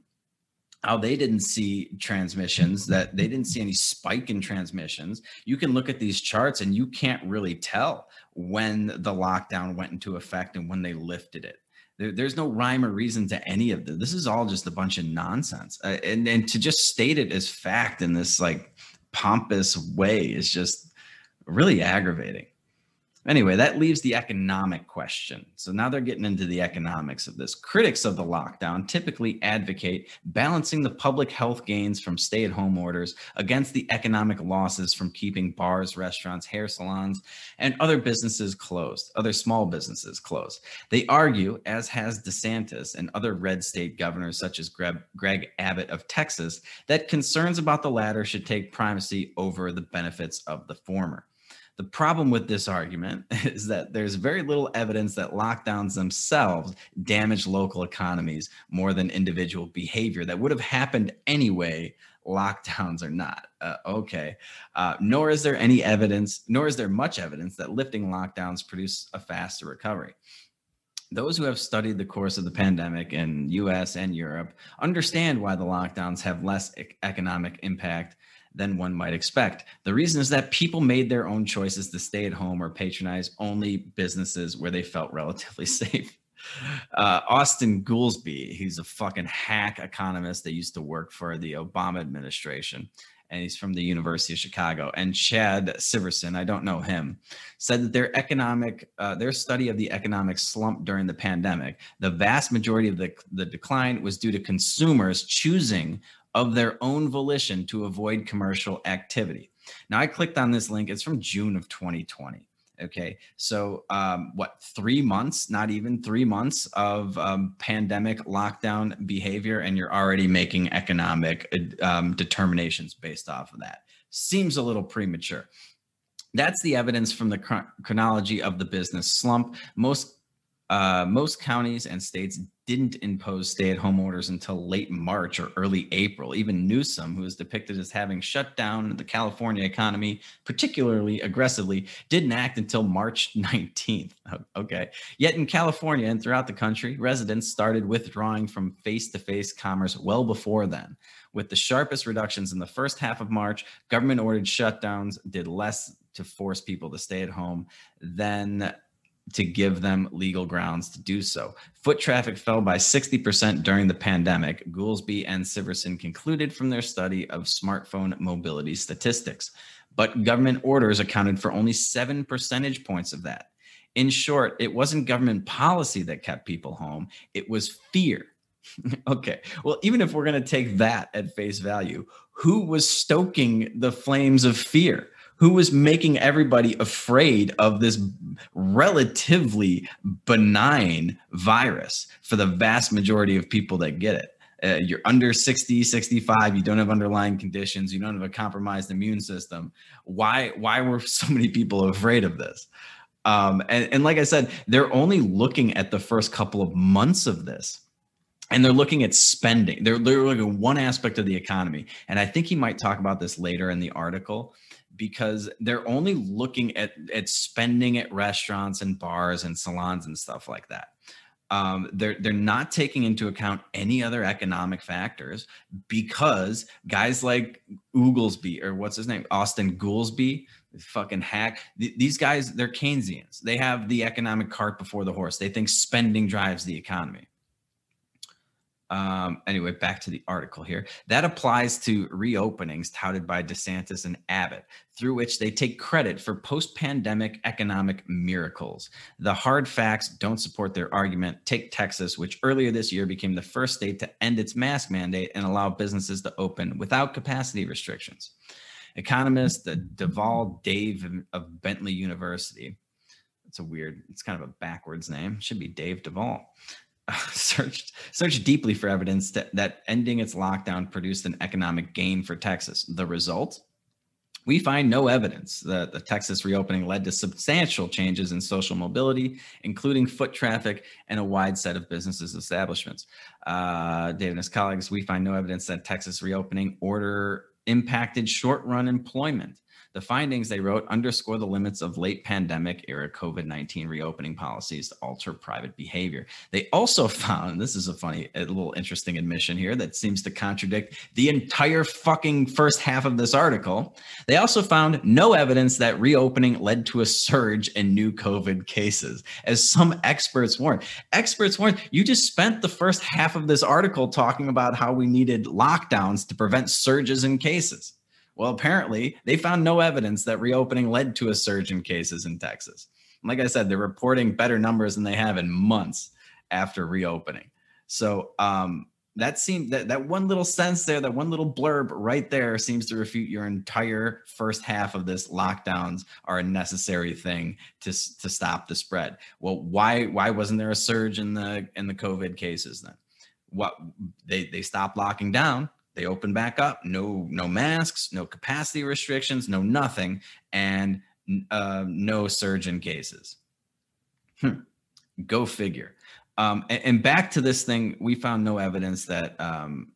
how they didn't see transmissions that they didn't see any spike in transmissions. You can look at these charts and you can't really tell when the lockdown went into effect and when they lifted it. There, there's no rhyme or reason to any of this this is all just a bunch of nonsense. Uh, and and to just state it as fact in this like pompous way is just really aggravating Anyway, that leaves the economic question. So now they're getting into the economics of this. Critics of the lockdown typically advocate balancing the public health gains from stay at home orders against the economic losses from keeping bars, restaurants, hair salons, and other businesses closed, other small businesses closed. They argue, as has DeSantis and other red state governors such as Greg, Greg Abbott of Texas, that concerns about the latter should take primacy over the benefits of the former. The problem with this argument is that there's very little evidence that lockdowns themselves damage local economies more than individual behavior that would have happened anyway, lockdowns or not. Uh, okay. Uh, nor is there any evidence, nor is there much evidence that lifting lockdowns produce a faster recovery. those who have studied the course of the pandemic in US and Europe understand why the lockdowns have less economic impact than one might expect. The reason is that people made their own choices to stay at home or patronize only businesses where they felt relatively safe. Uh, Austan Goolsbee, he's a fucking hack economist that used to work for the Obama administration and he's from the University of Chicago. And Chad Syverson, I don't know him, said that their economic, uh, their study of the economic slump during the pandemic, the vast majority of the, the decline was due to consumers choosing of their own volition to avoid commercial activity. Now, I clicked on this link. It's from June of 2020. Okay. So, um, what, three months, not even three months of um, pandemic lockdown behavior, and you're already making economic um, determinations based off of that. Seems a little premature. That's the evidence from the chronology of the business slump. Most uh, most counties and states didn't impose stay at home orders until late March or early April. Even Newsom, who is depicted as having shut down the California economy particularly aggressively, didn't act until March 19th. Okay. Yet in California and throughout the country, residents started withdrawing from face to face commerce well before then. With the sharpest reductions in the first half of March, government ordered shutdowns did less to force people to stay at home than to give them legal grounds to do so. Foot traffic fell by 60% during the pandemic, Goolsbee and Syverson concluded from their study of smartphone mobility statistics. But government orders accounted for only seven percentage points of that. In short, it wasn't government policy that kept people home, it was fear. okay, well, even if we're going to take that at face value, who was stoking the flames of fear? Who was making everybody afraid of this relatively benign virus for the vast majority of people that get it. Uh, you're under 60 65 you don't have underlying conditions you don't have a compromised immune system. Why why were so many people afraid of this? Um, and, and like i said they're only looking at the first couple of months of this and they're looking at spending. They're, they're looking at one aspect of the economy. And i think he might talk about this later in the article because they're only looking at at spending at restaurants and bars and salons and stuff like that. Um, they're they're not taking into account any other economic factors because guys like Oglesby or what's his name, Austan Goolsbee, fucking hack. Th- these guys, they're Keynesians. They have the economic cart before the horse. They think spending drives the economy. Um, anyway, back to the article here. That applies to reopenings touted by DeSantis and Abbott, through which they take credit for post pandemic economic miracles. The hard facts don't support their argument. Take Texas, which earlier this year became the first state to end its mask mandate and allow businesses to open without capacity restrictions. Economist Dhaval Dave of Bentley University. It's a weird, it's kind of a backwards name. Should be Dave Duvall searched searched deeply for evidence that, that ending its lockdown produced an economic gain for Texas. The result? We find no evidence that the Texas reopening led to substantial changes in social mobility, including foot traffic and a wide set of businesses establishments. Uh, David and his colleagues, we find no evidence that Texas reopening order impacted short run employment. The findings, they wrote, underscore the limits of late pandemic era COVID 19 reopening policies to alter private behavior. They also found, this is a funny, a little interesting admission here that seems to contradict the entire fucking first half of this article. They also found no evidence that reopening led to a surge in new COVID cases, as some experts warned. Experts warned, you just spent the first half of this article talking about how we needed lockdowns to prevent surges in cases. Well, apparently, they found no evidence that reopening led to a surge in cases in Texas. Like I said, they're reporting better numbers than they have in months after reopening. So um, that seemed that that one little sense there, that one little blurb right there, seems to refute your entire first half of this. Lockdowns are a necessary thing to to stop the spread. Well, why why wasn't there a surge in the in the COVID cases then? What they they stopped locking down they open back up. No, no masks, no capacity restrictions, no nothing, and uh, no surge in cases. Hmm. Go figure. Um, and, and, back to this thing, we found no evidence that um,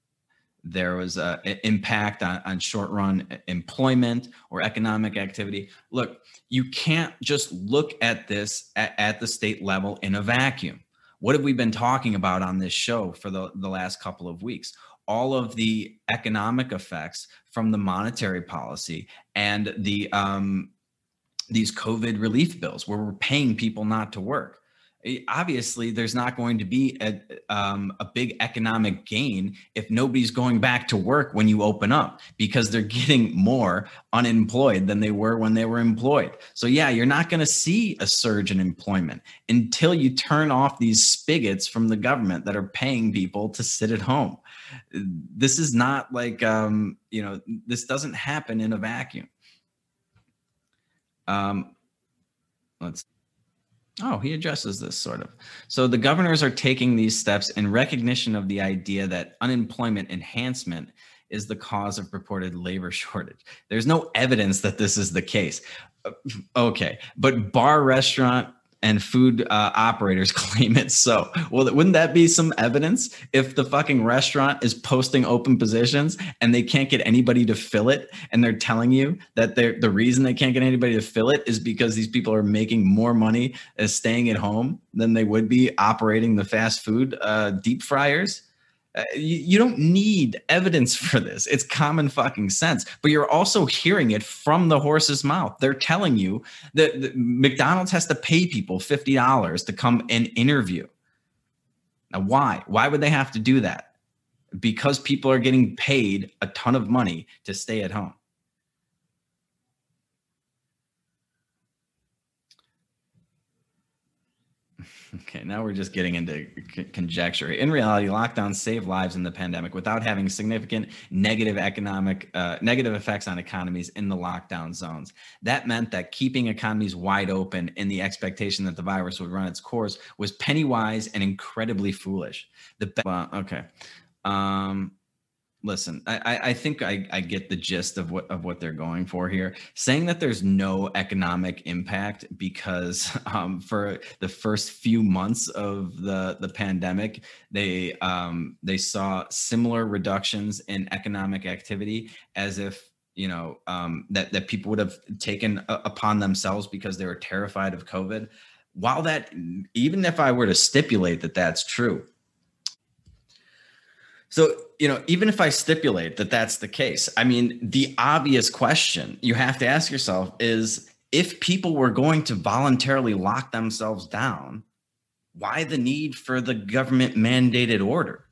there was an impact on, on short run employment or economic activity. Look, you can't just look at this at, at the state level in a vacuum what have we been talking about on this show for the, the last couple of weeks? All of the economic effects from the monetary policy and the um, these COVID relief bills where we're paying people not to work. Eh, obviously there's not going to be a, um, a big economic gain if nobody's going back to work when you open up because they're getting more unemployed than they were when they were employed so yeah you're not going to see a surge in employment until you turn off these spigots from the government that are paying people to sit at home this is not like um, you know this doesn't happen in a vacuum um, let's Oh, he addresses this sort of. So the governors are taking these steps in recognition of the idea that unemployment enhancement is the cause of reported labor shortage. There's no evidence that this is the case. Uh, okay, but bar restaurant and food uh, operators claim it so. Well, wouldn't that be some evidence if the fucking restaurant is posting open positions and they can't get anybody to fill it, and they're telling you that they're the reason they can't get anybody to fill it is because these people are making more money as staying at home than they would be operating the fast food uh, deep fryers? Uh, you, you, don't need evidence for this. It's common fucking sense. But you're also hearing it from the horse's mouth. They're telling you that, that McDonald's has to pay people $50 to come and interview. Now, why? Why would they have to do that? Because people are getting paid a ton of money to stay at home. Okay, now we're just getting into c- conjecture. In reality, lockdowns saved lives in the pandemic without having significant negative economic uh, negative effects on economies in the lockdown zones. That meant that keeping economies wide open in the expectation that the virus would run its course was penny wise and incredibly foolish. The be- well, okay. Um, listen, I, I think I, I get the gist of what of what they're going for here. Saying that there's no economic impact because um, for the first few months of the the pandemic, they um, they saw similar reductions in economic activity as if you know um, that that people would have taken upon themselves because they were terrified of COVID. While that, even if I were to stipulate that that's true, so, you know, even if I stipulate that that's the case, I mean, the obvious question you have to ask yourself is if people were going to voluntarily lock themselves down, why the need for the government mandated order?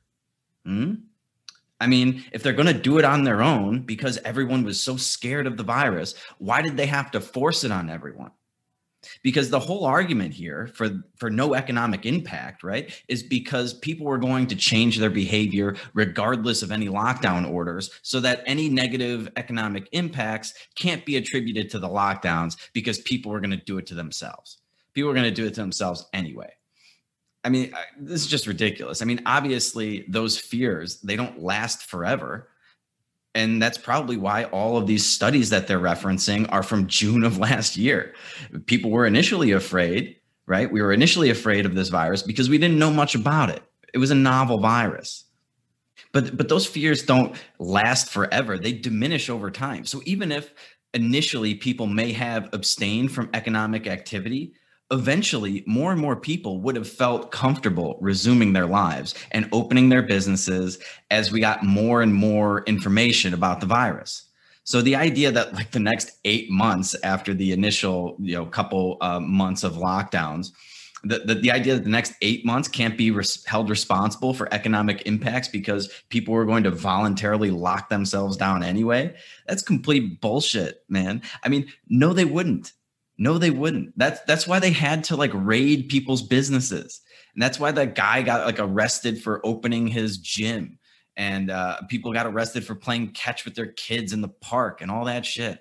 Hmm? I mean, if they're going to do it on their own because everyone was so scared of the virus, why did they have to force it on everyone? Because the whole argument here for for no economic impact right is because people were going to change their behavior regardless of any lockdown orders so that any negative economic impacts can't be attributed to the lockdowns because people were going to do it to themselves. People were going to do it to themselves anyway. I mean this is just ridiculous. I mean obviously those fears they don't last forever and that's probably why all of these studies that they're referencing are from June of last year. People were initially afraid, right? We were initially afraid of this virus because we didn't know much about it. It was a novel virus. But but those fears don't last forever. They diminish over time. So even if initially people may have abstained from economic activity, eventually more and more people would have felt comfortable resuming their lives and opening their businesses as we got more and more information about the virus. So the idea that like the next eight months after the initial you know couple uh, months of lockdowns the, the, the, idea that the next eight months can't be res- held responsible for economic impacts because people were going to voluntarily lock themselves down anyway that's complete bullshit man. I mean no they wouldn't no, they wouldn't. That's that's why they had to like raid people's businesses, and that's why that guy got like arrested for opening his gym, and uh, people got arrested for playing catch with their kids in the park and all that shit.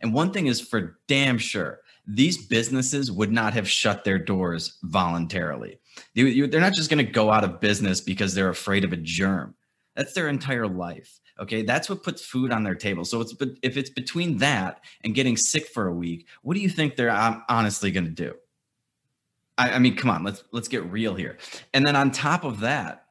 And one thing is for damn sure, these businesses would not have shut their doors voluntarily. They're not just going to go out of business because they're afraid of a germ. That's their entire life. Okay, that's what puts food on their table. So it's but if it's between that and getting sick for a week, what do you think they're um, honestly going to do? I, I mean, come on, let's let's get real here. And then on top of that,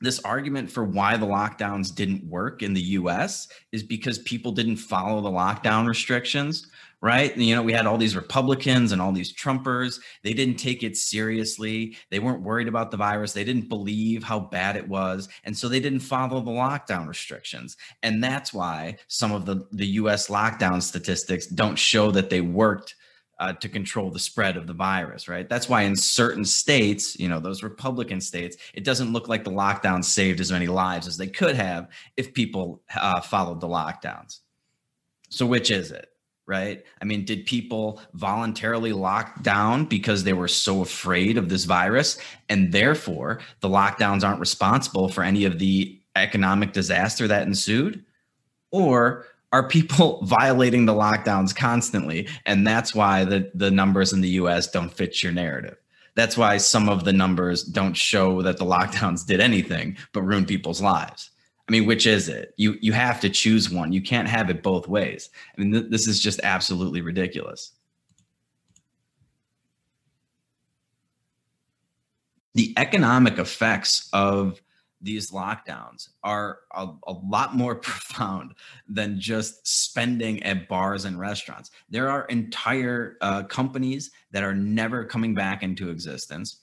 this argument for why the lockdowns didn't work in the US is because people didn't follow the lockdown restrictions, right? And, you know, we had all these Republicans and all these Trumpers. They didn't take it seriously. They weren't worried about the virus. They didn't believe how bad it was. And so they didn't follow the lockdown restrictions. And that's why some of the, the US lockdown statistics don't show that they worked uh, to control the spread of the virus, right? That's why in certain states, you know, those Republican states, it doesn't look like the lockdown saved as many lives as they could have if people uh, followed the lockdowns. So, which is it, right? I mean, did people voluntarily lock down because they were so afraid of this virus? And therefore, the lockdowns aren't responsible for any of the economic disaster that ensued? Or are people violating the lockdowns constantly and that's why the, the numbers in the us don't fit your narrative that's why some of the numbers don't show that the lockdowns did anything but ruin people's lives i mean which is it you you have to choose one you can't have it both ways i mean th- this is just absolutely ridiculous the economic effects of these lockdowns are a, a, lot more profound than just spending at bars and restaurants. There are entire uh, companies that are never coming back into existence.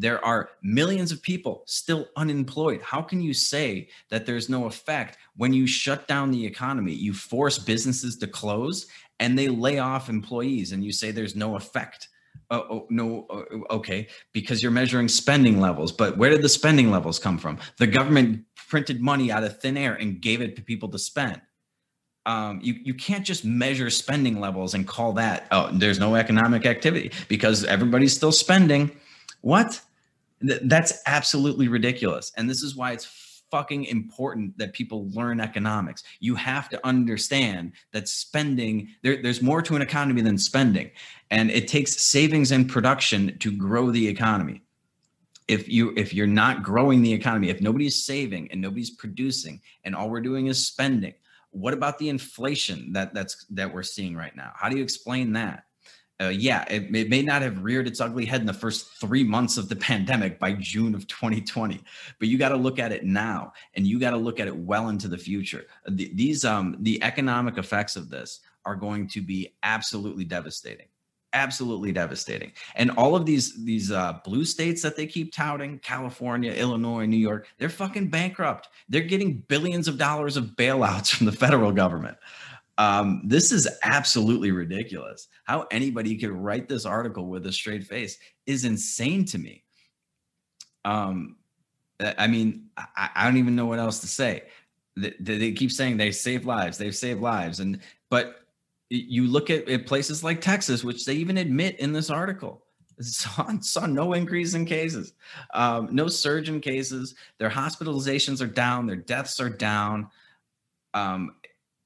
There are millions of people still unemployed. How can you say that there's no effect when you shut down the economy? You force businesses to close and they lay off employees, and you say there's no effect Oh, oh, no, uh, okay, because you're measuring spending levels. But where did the spending levels come from? The government printed money out of thin air and gave it to people to spend. Um, you you can't just measure spending levels and call that oh there's no economic activity because everybody's still spending. What? Th- that's absolutely ridiculous, and this is why it's fucking important that people learn economics. You have to understand that spending, there, there's more to an economy than spending. And it takes savings and production to grow the economy. If you if you're not growing the economy, if nobody's saving and nobody's producing, and all we're doing is spending, what about the inflation that that's that we're seeing right now? How do you explain that? Uh, yeah, it, it, may not have reared its ugly head in the first three months of the pandemic by June of 2020, but you got to look at it now, and you got to look at it well into the future. The, these um the economic effects of this are going to be absolutely devastating, absolutely devastating. And all of these these uh, blue states that they keep touting, California, Illinois, New York, they're fucking bankrupt. They're getting billions of dollars of bailouts from the federal government. Um, this is absolutely ridiculous. How anybody could write this article with a straight face is insane to me. Um, I mean, I, I don't even know what else to say. They, they, keep saying they save lives, they've saved lives, and but you look at, at places like Texas, which they even admit in this article, saw, saw no increase in cases, um, no surge in cases. Their hospitalizations are down, their deaths are down. Um,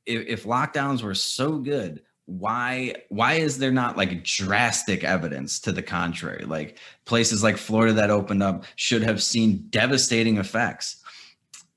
if, if lockdowns were so good, why why is there not like drastic evidence to the contrary? Like places like Florida that opened up should have seen devastating effects.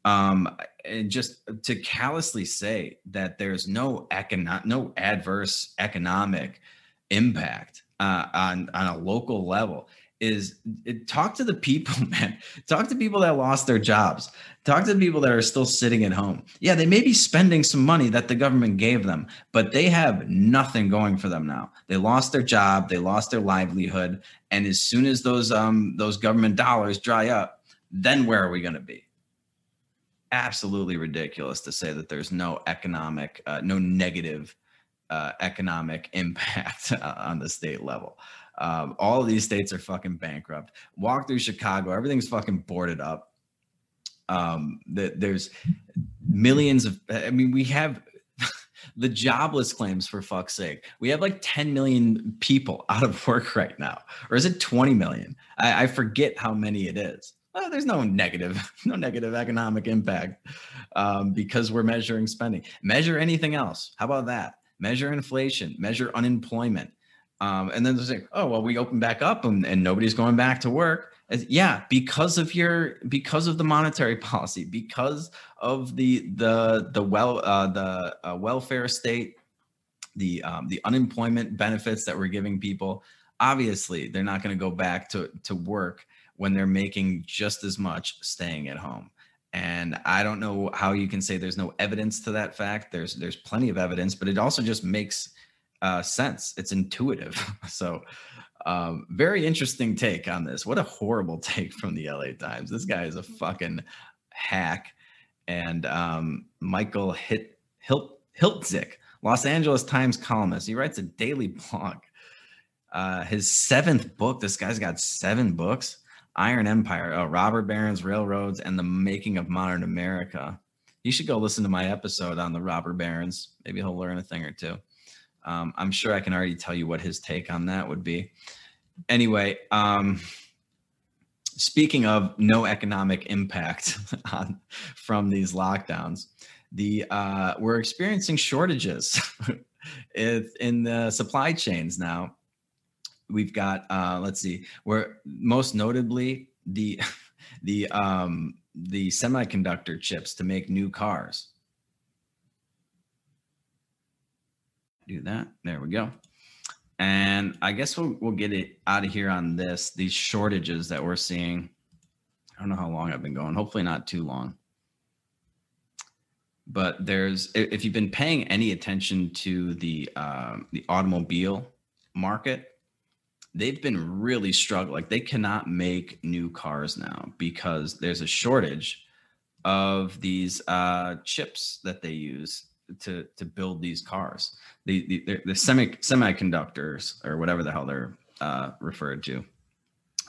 Um, and just to callously say that there's no economic, no adverse economic impact uh, on on a local level is it, talk to the people, man. Talk to people that lost their jobs. Talk to the people that are still sitting at home. Yeah, they may be spending some money that the government gave them, but they have nothing going for them now. They lost their job, they lost their livelihood, and as soon as those um those government dollars dry up, then where are we going to be? Absolutely ridiculous to say that there's no economic, uh, no negative uh, economic impact on the state level. Um, all of these states are fucking bankrupt. Walk through Chicago, everything's fucking boarded up. Um, there's millions of. I mean, we have the jobless claims for fuck's sake. We have like 10 million people out of work right now, or is it 20 million? I, I forget how many it is. Well, there's no negative, no negative economic impact um, because we're measuring spending. Measure anything else. How about that? Measure inflation. Measure unemployment. Um, and then they're saying, oh, well, we open back up and, and nobody's going back to work. yeah, because of your because of the monetary policy, because of the the the well uh, the uh, welfare state, the um, the unemployment benefits that we're giving people. Obviously, they're not going to go back to to work when they're making just as much staying at home. and I don't know how you can say there's no evidence to that fact. There's there's plenty of evidence, but it also just makes uh, sense. It's intuitive. so, um, very interesting take on this. What a horrible take from the LA Times. This guy is a fucking hack. And um, Michael Hit, Hilt, Hiltzik, Los Angeles Times columnist, he writes a daily blog. Uh, his seventh book. This guy's got seven books. Iron Empire, uh, Robber Barons, Railroads, and the Making of Modern America. You should go listen to my episode on the robber barons. Maybe he'll learn a thing or two. Um, I'm sure I can already tell you what his take on that would be. Anyway, um, speaking of no economic impact on, from these lockdowns, the uh, we're experiencing shortages in the supply chains now we've got uh, let's see where most notably the the um, the semiconductor chips to make new cars do that. There we go. And i guess we'll, we'll get it out of here on this these shortages that we're seeing. I don't know how long i've been going. Hopefully not too long. But there's if you've been paying any attention to the um, the automobile market they've been really struggling. Like they cannot make new cars now because there's a shortage of these uh, chips that they use to to build these cars. The the, the semi semiconductors or whatever the hell they're uh, referred to.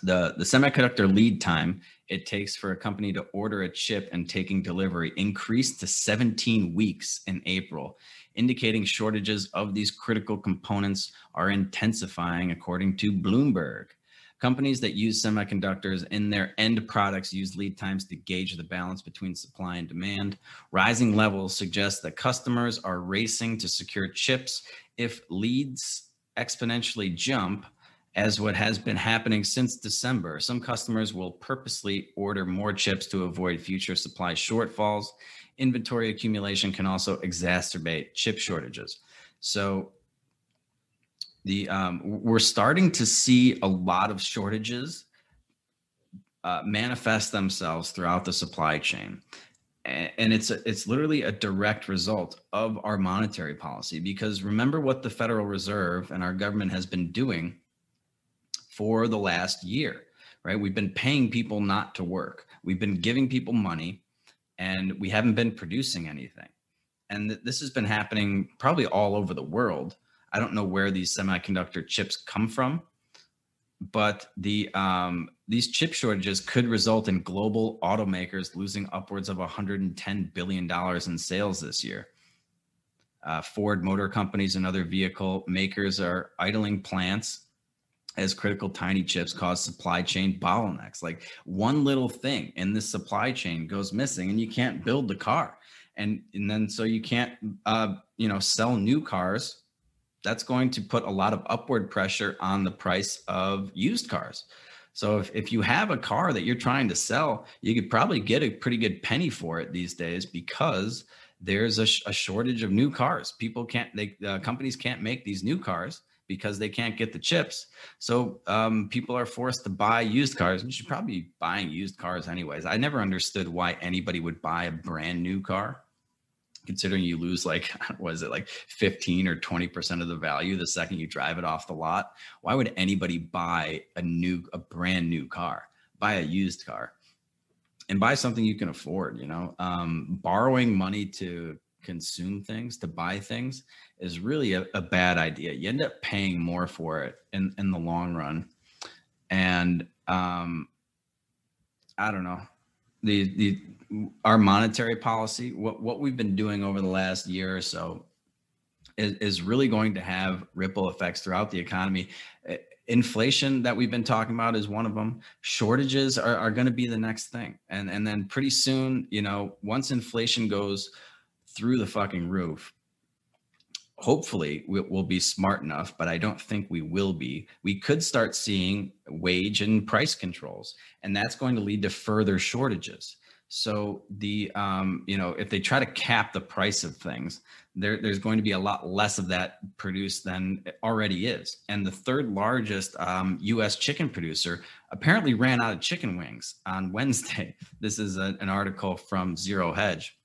The the semiconductor lead time it takes for a company to order a chip and taking delivery increased to 17 weeks in April indicating shortages of these critical components are intensifying, according to Bloomberg. Companies that use semiconductors in their end products use lead times to gauge the balance between supply and demand. Rising levels suggest that customers are racing to secure chips. If leads exponentially jump, as what has been happening since December, some customers will purposely order more chips to avoid future supply shortfalls inventory accumulation can also exacerbate chip shortages. So the um, we're starting to see a lot of shortages uh, manifest themselves throughout the supply chain and it's a, it's literally a direct result of our monetary policy because remember what the federal reserve and our government has been doing for the last year right we've been paying people not to work we've been giving people money and we haven't been producing anything. And th- this has been happening probably all over the world. I don't know where these semiconductor chips come from, but the um, these chip shortages could result in global automakers losing upwards of 110 billion dollars in sales this year. Uh, Ford Motor Companies and other vehicle makers are idling plants as critical tiny chips cause supply chain bottlenecks. Like one little thing in this supply chain goes missing and you can't build the car. And, and then so you can't, uh, you know, sell new cars. That's going to put a lot of upward pressure on the price of used cars. So if, if you have a car that you're trying to sell, you could probably get a pretty good penny for it these days because there's a, sh- a shortage of new cars. People can't, they, uh, companies can't make these new cars because they can't get the chips. So um, people are forced to buy used cars. You should probably be buying used cars anyways. I never understood why anybody would buy a brand new car, considering you lose like was it like 15 or 20 percent of the value the second you drive it off the lot. Why would anybody buy a new, a brand new car? Buy a used car and buy something you can afford. You know, um, borrowing money to consume things, to buy things, is really a, a, bad idea. You end up paying more for it in, in the long run. And um, I don't know. The the our monetary policy, what what we've been doing over the last year or so is, is really going to have ripple effects throughout the economy. Inflation that we've been talking about is one of them. Shortages are, are going to be the next thing. And and then pretty soon, you know, once inflation goes through the fucking roof, hopefully we'll be smart enough but i don't think we will be we could start seeing wage and price controls and that's going to lead to further shortages So the um, you know if they try to cap the price of things, there, there's going to be a lot less of that produced than it already is. And the third largest um, U.S. chicken producer apparently ran out of chicken wings on Wednesday. This is a, an article from Zero Hedge.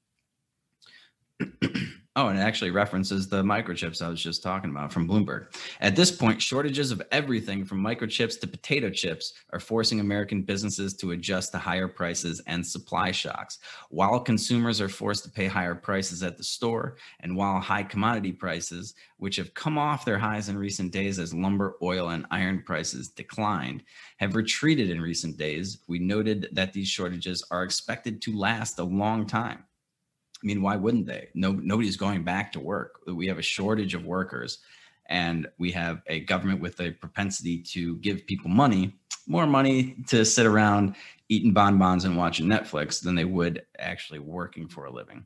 Oh, and it actually references the microchips I was just talking about from Bloomberg. At this point, shortages of everything from microchips to potato chips are forcing American businesses to adjust to higher prices and supply shocks. While consumers are forced to pay higher prices at the store, and while high commodity prices, which have come off their highs in recent days as lumber, oil, and iron prices declined, have retreated in recent days, we noted that these shortages are expected to last a long time. I mean, why wouldn't they? No, nobody's going back to work. We have a shortage of workers, and we have a government with a propensity to give people money, more money to sit around eating bonbons and watching Netflix than they would actually working for a living.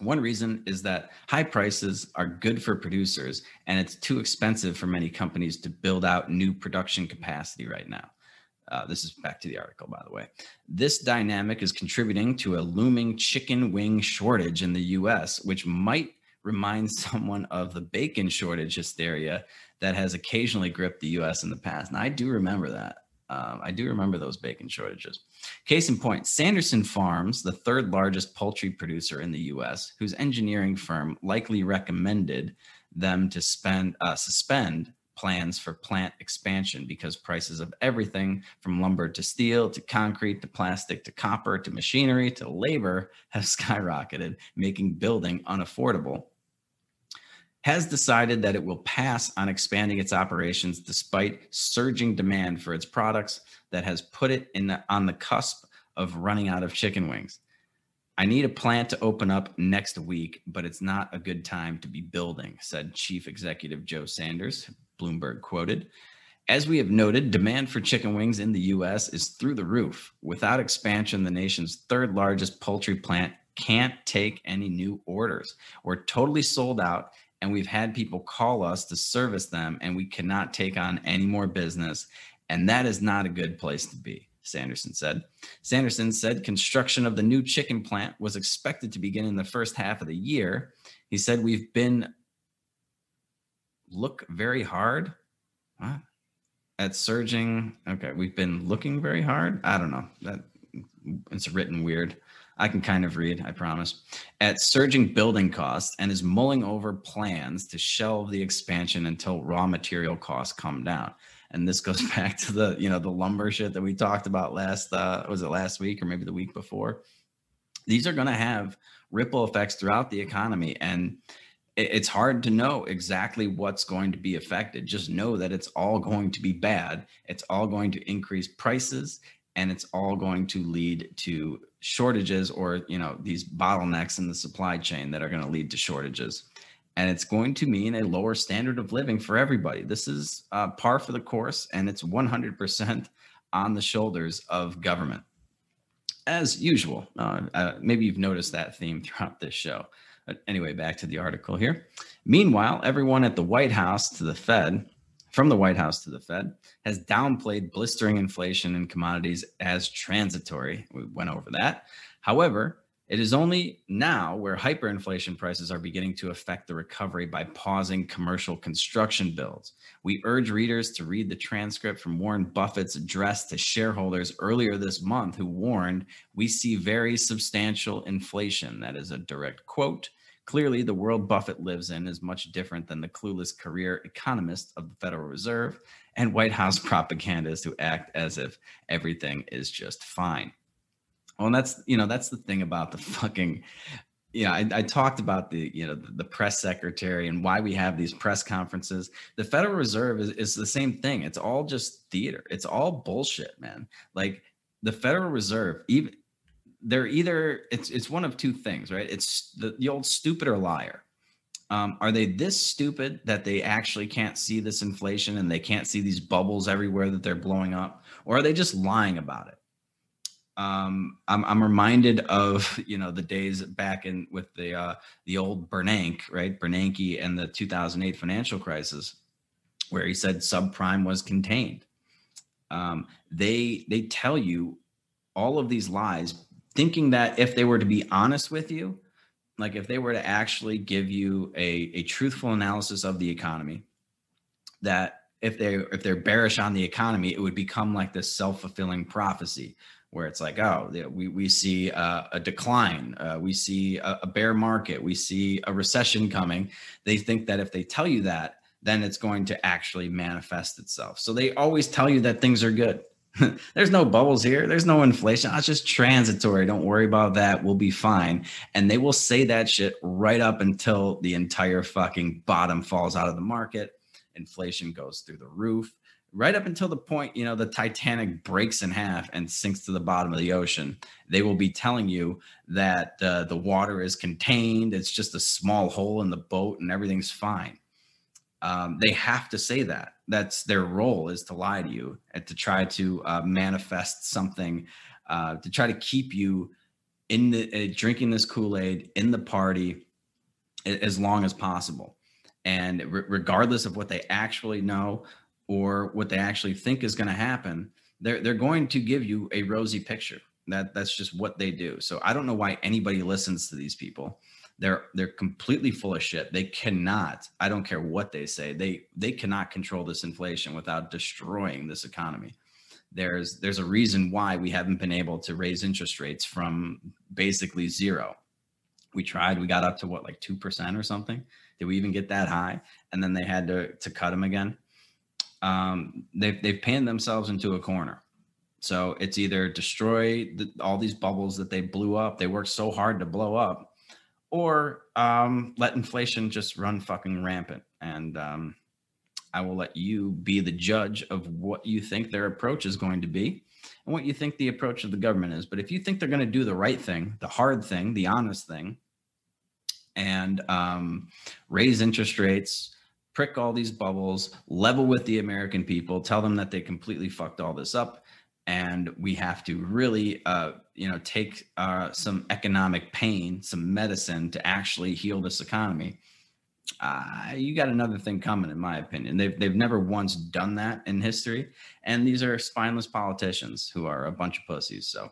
One reason is that high prices are good for producers, and it's too expensive for many companies to build out new production capacity right now. Uh, this is back to the article, by the way. This dynamic is contributing to a looming chicken wing shortage in the US, which might remind someone of the bacon shortage hysteria that has occasionally gripped the US in the past. And I do remember that. Um, I do remember those bacon shortages. Case in point, Sanderson Farms, the third largest poultry producer in the US, whose engineering firm likely recommended them to spend uh, suspend plans for plant expansion because prices of everything from lumber to steel to concrete to plastic to copper to machinery to labor have skyrocketed, making building unaffordable. Has decided that it will pass on expanding its operations despite surging demand for its products that has put it in the, on the cusp of running out of chicken wings. I need a plant to open up next week, but it's not a good time to be building, said Chief Executive Joe Sanders, Bloomberg quoted. As we have noted, demand for chicken wings in the US is through the roof. Without expansion, the nation's third largest poultry plant can't take any new orders. We're totally sold out, and we've had people call us to service them, and we cannot take on any more business. And that is not a good place to be. Sanderson said. Sanderson said construction of the new chicken plant was expected to begin in the first half of the year. He said, We've been look very hard at surging. Okay, we've been looking very hard. I don't know. That it's written weird. I can kind of read, I promise. At surging building costs and is mulling over plans to shelve the expansion until raw material costs come down. And this goes back to the, you know, the lumber shit that we talked about last uh was it last week or maybe the week before. These are going to have ripple effects throughout the economy and it's hard to know exactly what's going to be affected. Just know that it's all going to be bad. It's all going to increase prices and it's all going to lead to shortages or, you know, these bottlenecks in the supply chain that are going to lead to shortages. And it's going to mean a lower standard of living for everybody. This is uh, par for the course and it's 100% on the shoulders of government. As usual, uh, uh, maybe you've noticed that theme throughout this show. But anyway, back to the article here. Meanwhile, everyone at the White House to the Fed, from the White House to the Fed, has downplayed blistering inflation in commodities as transitory. We went over that. However, it is only now where hyperinflation prices are beginning to affect the recovery by pausing commercial construction builds. We urge readers to read the transcript from Warren Buffett's address to shareholders earlier this month, who warned, We see very substantial inflation. That is a direct quote. Clearly, the world Buffett lives in is much different than the clueless career economist of the Federal Reserve and White House propagandists who act as if everything is just fine. Well, that's you know that's the thing about the fucking yeah I, I, talked about the you know the, the, press secretary and why we have these press conferences. The federal reserve is, is the same thing. It's all just theater. It's all bullshit man. Like the federal reserve even they're either it's it's one of two things right? It's the, the old stupid or liar. Um, are they this stupid that they actually can't see this inflation and they can't see these bubbles everywhere that they're blowing up? Or are they just lying about it um, I'm, I'm reminded of you know the days back in with the uh, the old Bernanke, right? Bernanke and the 2008 financial crisis, where he said subprime was contained. Um, they they tell you all of these lies thinking that if they were to be honest with you, like if they were to actually give you a, a truthful analysis of the economy, that if they if they're bearish on the economy, it would become like this self fulfilling prophecy where it's like, oh, we we see a, a decline, uh, we see a, a bear market, we see a recession coming. They think that if they tell you that, then it's going to actually manifest itself. So they always tell you that things are good. There's no bubbles here. There's no inflation. It's just transitory. Don't worry about that. We'll be fine. And they will say that shit right up until the entire fucking bottom falls out of the market. Inflation goes through the roof, right up until the point, you know, the Titanic breaks in half and sinks to the bottom of the ocean. They will be telling you that uh, the water is contained. It's just a small hole in the boat and everything's fine um, they have to say that that's their role is to lie to you and to try to uh, manifest something uh, to try to keep you in the uh, drinking this kool-aid in the party as long as possible and re- regardless of what they actually know or what they actually think is going to happen they're, they're going to give you a rosy picture. That that's just what they do. So i don't know why anybody listens to these people. They're they're completely full of shit. They cannot i don't care what they say they they cannot control this inflation without destroying this economy. There's there's a reason why we haven't been able to raise interest rates from basically zero. We tried we got up to what like 2% or something? Did we even get that high? And then they had to to cut them again um, they've they've panned themselves into a corner so it's either destroy the, all these bubbles that they blew up they worked so hard to blow up or um, let inflation just run fucking rampant. And um, I will let you be the judge of what you think their approach is going to be and what you think the approach of the government is. But if you think they're going to do the right thing, the hard thing, the honest thing, and um, raise interest rates, prick all these bubbles, level with the American people, tell them that they completely fucked all this up, and we have to really uh, you know take uh, some economic pain some medicine to actually heal this economy. Uh, you got another thing coming in my opinion. They've, they've never once done that in history and these are spineless politicians who are a bunch of pussies so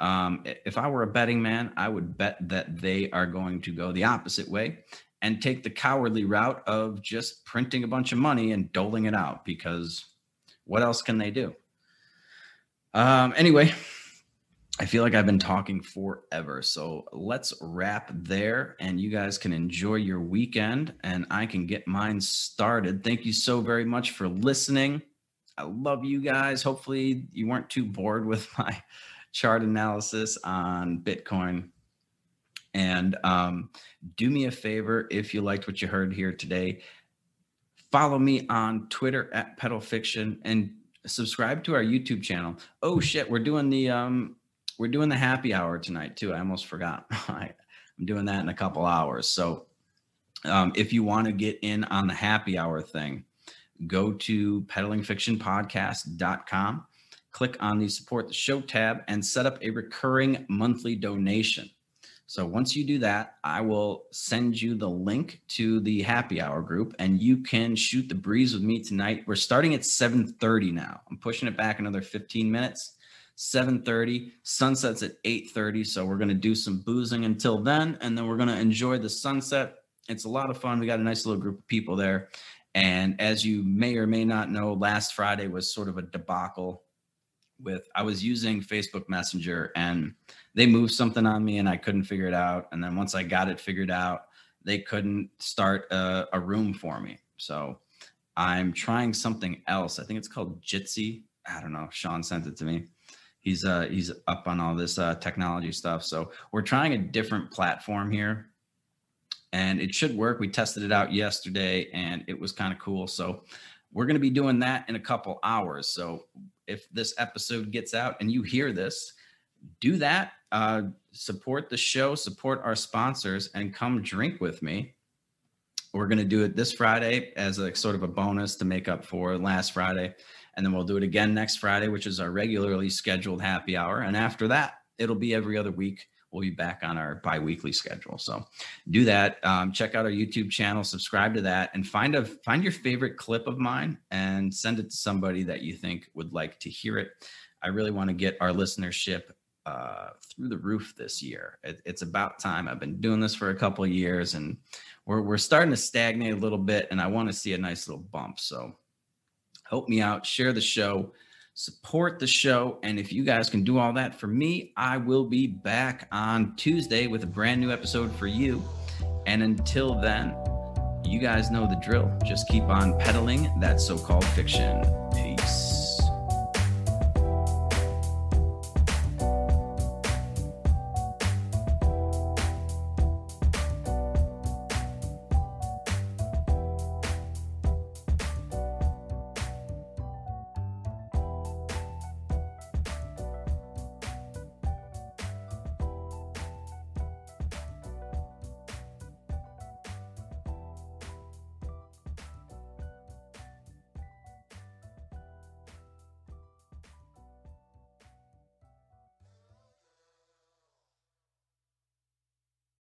um, if i were a betting man i would bet that they are going to go the opposite way and take the cowardly route of just printing a bunch of money and doling it out because what else can they do um, anyway, I feel like I've been talking forever. So let's wrap there and you guys can enjoy your weekend and I can get mine started. Thank you so very much for listening. I love you guys. Hopefully, you weren't too bored with my chart analysis on Bitcoin. And um, do me a favor if you liked what you heard here today. Follow me on Twitter at Pedal Fiction and subscribe to our YouTube channel. Oh shit, we're doing the um we're doing the happy hour tonight too. I almost forgot. I, am doing that in a couple hours. So um, if you want to get in on the happy hour thing, go to peddlingfictionpodcast.com, click on the support the show tab, and set up a recurring monthly donation. So once you do that, I will send you the link to the happy hour group and you can shoot the breeze with me tonight. We're starting at 7:30 now. I'm pushing it back another 15 minutes. 7:30, sunsets at 8:30, so we're going to do some boozing until then and then we're going to enjoy the sunset. It's a lot of fun. We got a nice little group of people there. And as you may or may not know, last Friday was sort of a debacle with I was using Facebook Messenger and they moved something on me and I couldn't figure it out. And then once I got it figured out, they couldn't start a, a room for me. So I'm trying something else. I think it's called Jitsi. I don't know. Sean sent it to me. He's uh he's up on all this uh, technology stuff. So we're trying a different platform here, and it should work. We tested it out yesterday, and it was kind of cool. So we're going to be doing that in a couple hours. So if this episode gets out and you hear this, do that. Uh, support the show, support our sponsors, and come drink with me. We're going to do it this Friday as a sort of a bonus to make up for last Friday. And then we'll do it again next Friday, which is our regularly scheduled happy hour. And after that, it'll be every other week. We'll be back on our bi weekly schedule. So do that. Um, check out our YouTube channel, subscribe to that, and find a find your favorite clip of mine and send it to somebody that you think would like to hear it. I really want to get our listenership uh, through the roof this year. It, it's about time. I've been doing this for a couple years, and we're we're starting to stagnate a little bit, and I want to see a nice little bump. So help me out, share the show, support the show, and if you guys can do all that for me, I will be back on Tuesday with a brand new episode for you. And until then, you guys know the drill. Just keep on peddling that so-called fiction. Peace.